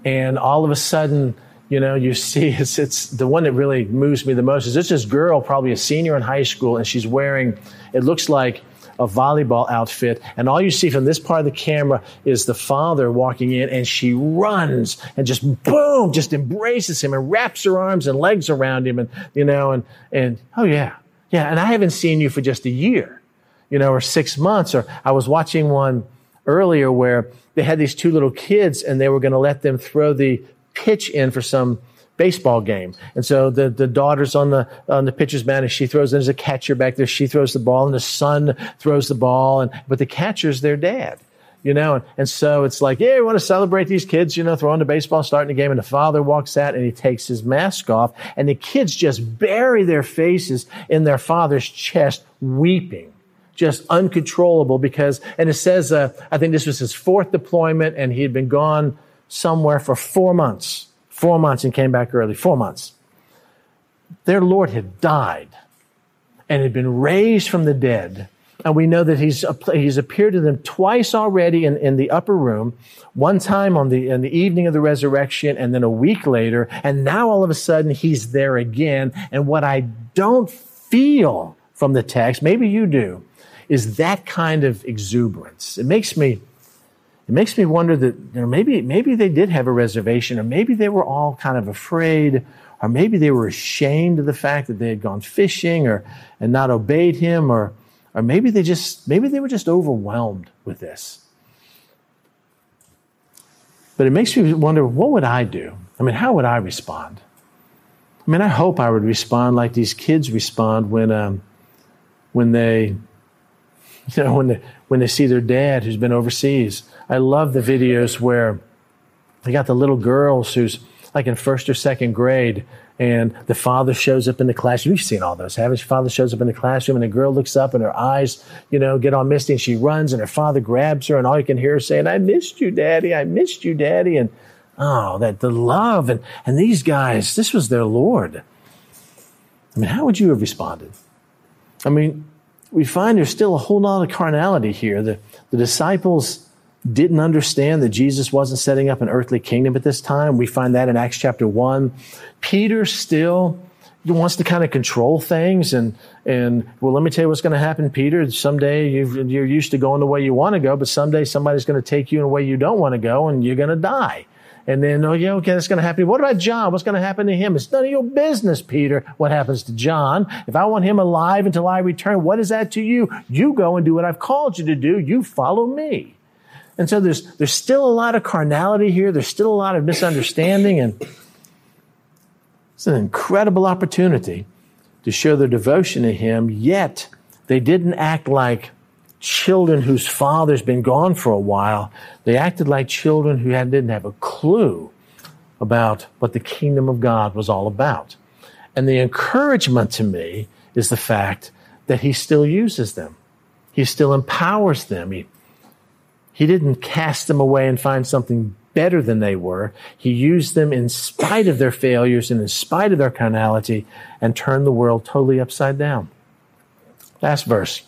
and all of a sudden, you know, you see it's, it's the one that really moves me the most is it's this girl, probably a senior in high school, and she's wearing, it looks like a volleyball outfit. And all you see from this part of the camera is the father walking in, and she runs and just boom, just embraces him and wraps her arms and legs around him, and you know, and and oh yeah, yeah. And I haven't seen you for just a year, you know, or six months. Or I was watching one earlier where they had these two little kids and they were going to let them throw the pitch in for some baseball game. And so the, the daughter's on the, on the pitcher's mound and she throws, there's a catcher back there. She throws the ball and the son throws the ball. And, but the catcher's their dad, you know, and, and so it's like, yeah, we want to celebrate these kids, you know, throwing the baseball, starting the game. And the father walks out and he takes his mask off and the kids just bury their faces in their father's chest weeping just uncontrollable because, and it says, uh, I think this was his fourth deployment and he had been gone somewhere for four months, four months and came back early, four months. Their Lord had died and had been raised from the dead. And we know that he's, he's appeared to them twice already in, in the upper room, one time on the, in the evening of the resurrection, and then a week later. And now all of a sudden he's there again. And what I don't feel from the text, maybe you do, is that kind of exuberance. It makes me, it makes me wonder that you know, maybe maybe they did have a reservation, or maybe they were all kind of afraid, or maybe they were ashamed of the fact that they had gone fishing, or and not obeyed him, or or maybe they just maybe they were just overwhelmed with this. But it makes me wonder, what would I do? I mean, how would I respond? I mean, I hope I would respond like these kids respond when um, when they you know, when they, when they see their dad who's been overseas. I love the videos where they got the little girls who's like in first or second grade and the father shows up in the classroom. You've seen all those, haven't you? Father shows up in the classroom and the girl looks up and her eyes, you know, get all misty and she runs and her father grabs her and all you can hear her saying, I missed you, daddy. I missed you, daddy. And oh, that the love and, and these guys, this was their Lord. I mean, how would you have responded? I mean, we find there's still a whole lot of carnality here. The, the disciples didn't understand that Jesus wasn't setting up an earthly kingdom at this time. We find that in Acts chapter 1. Peter still wants to kind of control things and and well let me tell you what's going to happen peter someday you are used to going the way you want to go but someday somebody's going to take you in a way you don't want to go and you're going to die and then, oh, yeah, okay, that's going to happen. What about John? What's going to happen to him? It's none of your business, Peter, what happens to John. If I want him alive until I return, what is that to you? You go and do what I've called you to do. You follow me. And so there's, there's still a lot of carnality here. There's still a lot of misunderstanding. And it's an incredible opportunity to show their devotion to him. Yet they didn't act like children whose father's been gone for a while. They acted like children who had, didn't have a clue about what the kingdom of God was all about. And the encouragement to me is the fact that he still uses them. He still empowers them. He, he didn't cast them away and find something better than they were. He used them in spite of their failures and in spite of their carnality and turned the world totally upside down. Last verse.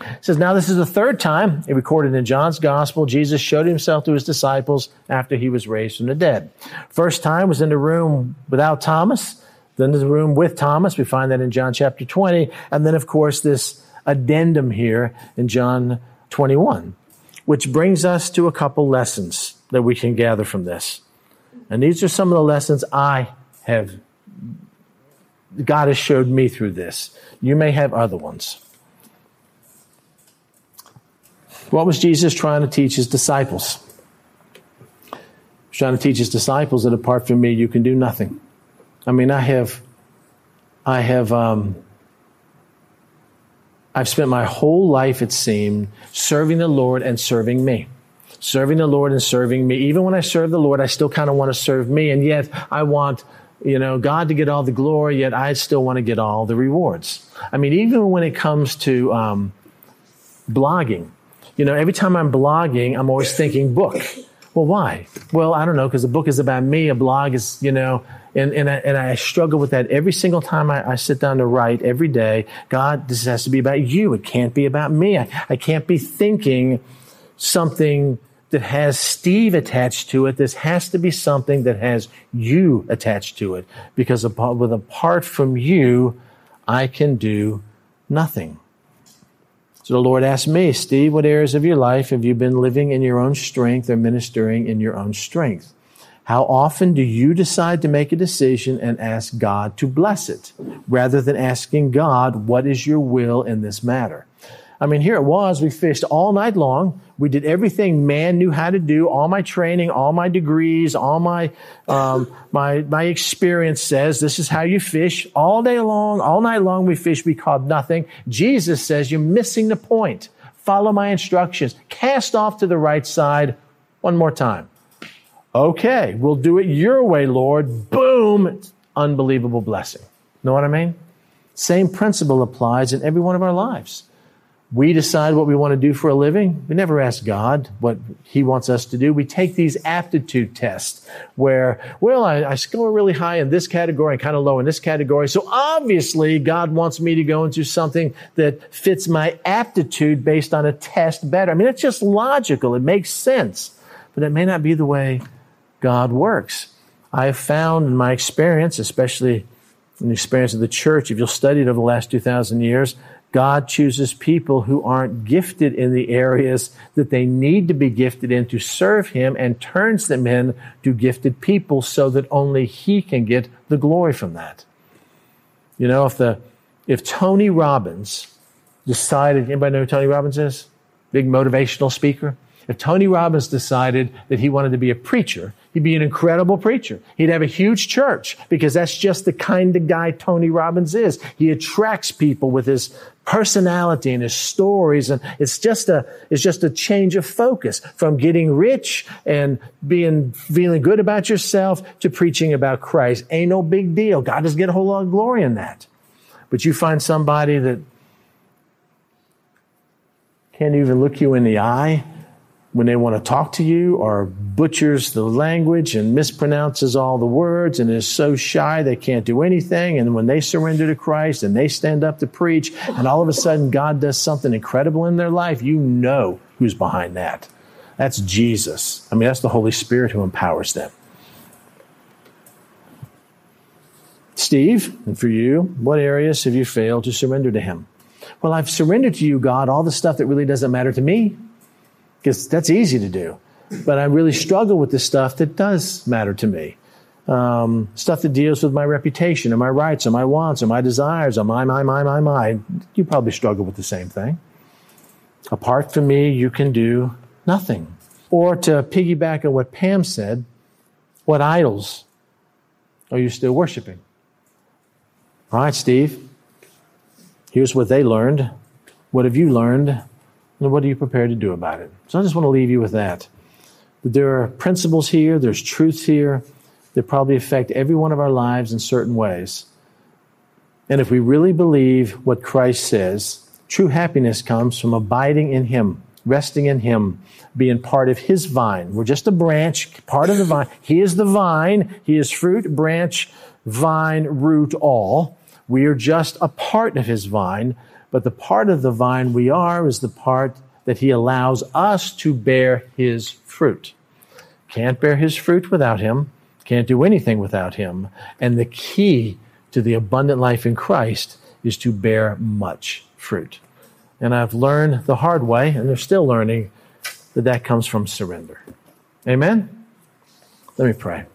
It says, Now this is the third time, it recorded in John's gospel, Jesus showed himself to his disciples after he was raised from the dead. First time was in the room without Thomas, then the room with Thomas. We find that in John chapter 20. And then, of course, this addendum here in John 21, which brings us to a couple lessons that we can gather from this. And these are some of the lessons I have, God has showed me through this. You may have other ones. What was Jesus trying to teach his disciples? He was trying to teach his disciples that apart from me, you can do nothing. I mean, I have, I have, um, I've spent my whole life, it seemed, serving the Lord and serving me. Serving the Lord and serving me. Even when I serve the Lord, I still kind of want to serve me. And yet I want, you know, God to get all the glory, yet I still want to get all the rewards. I mean, even when it comes to um, blogging, you know, every time I'm blogging, I'm always thinking book. Well, why? Well, I don't know, because the book is about me. A blog is, you know, and, and, I, and I struggle with that every single time I, I sit down to write every day. God, this has to be about you. It can't be about me. I, I can't be thinking something that has Steve attached to it. This has to be something that has you attached to it. Because apart, with apart from you, I can do nothing. So the Lord asked me, Steve, what areas of your life have you been living in your own strength or ministering in your own strength? How often do you decide to make a decision and ask God to bless it rather than asking God, what is your will in this matter? I mean, here it was. We fished all night long. We did everything man knew how to do. All my training, all my degrees, all my, um, my, my experience says this is how you fish all day long, all night long. We fished. We caught nothing. Jesus says you're missing the point. Follow my instructions. Cast off to the right side one more time. Okay, we'll do it your way, Lord. Boom! Unbelievable blessing. Know what I mean? Same principle applies in every one of our lives. We decide what we want to do for a living. We never ask God what He wants us to do. We take these aptitude tests where, well, I, I score really high in this category and kind of low in this category. So obviously God wants me to go into something that fits my aptitude based on a test better. I mean, it's just logical. It makes sense, but it may not be the way God works. I have found in my experience, especially in the experience of the church, if you'll study it over the last 2,000 years, God chooses people who aren't gifted in the areas that they need to be gifted in to serve Him and turns them in to gifted people so that only He can get the glory from that. You know, if the, if Tony Robbins decided, anybody know who Tony Robbins is? Big motivational speaker. If Tony Robbins decided that he wanted to be a preacher, he'd be an incredible preacher. He'd have a huge church because that's just the kind of guy Tony Robbins is. He attracts people with his personality and his stories. And it's just a, it's just a change of focus from getting rich and being, feeling good about yourself to preaching about Christ. Ain't no big deal. God doesn't get a whole lot of glory in that. But you find somebody that can't even look you in the eye when they want to talk to you or butchers the language and mispronounces all the words and is so shy they can't do anything. And when they surrender to Christ and they stand up to preach and all of a sudden God does something incredible in their life, you know who's behind that. That's Jesus. I mean, that's the Holy Spirit who empowers them. Steve, and for you, what areas have you failed to surrender to Him? Well, I've surrendered to you, God, all the stuff that really doesn't matter to me because that's easy to do. But I really struggle with the stuff that does matter to me. Um, stuff that deals with my reputation and my rights and my wants and my desires or my, my, my, my, my. You probably struggle with the same thing. Apart from me, you can do nothing. Or to piggyback on what Pam said, what idols are you still worshiping? All right, Steve. Here's what they learned. What have you learned? And what are you prepared to do about it? So I just want to leave you with that. There are principles here, there's truths here that probably affect every one of our lives in certain ways. And if we really believe what Christ says, true happiness comes from abiding in Him, resting in Him, being part of His vine. We're just a branch, part of the vine. He is the vine. He is fruit, branch, vine, root, all. We are just a part of His vine, but the part of the vine we are is the part that He allows us to bear His fruit. Can't bear His fruit without Him, can't do anything without Him. And the key to the abundant life in Christ is to bear much fruit. And I've learned the hard way, and they're still learning, that that comes from surrender. Amen? Let me pray.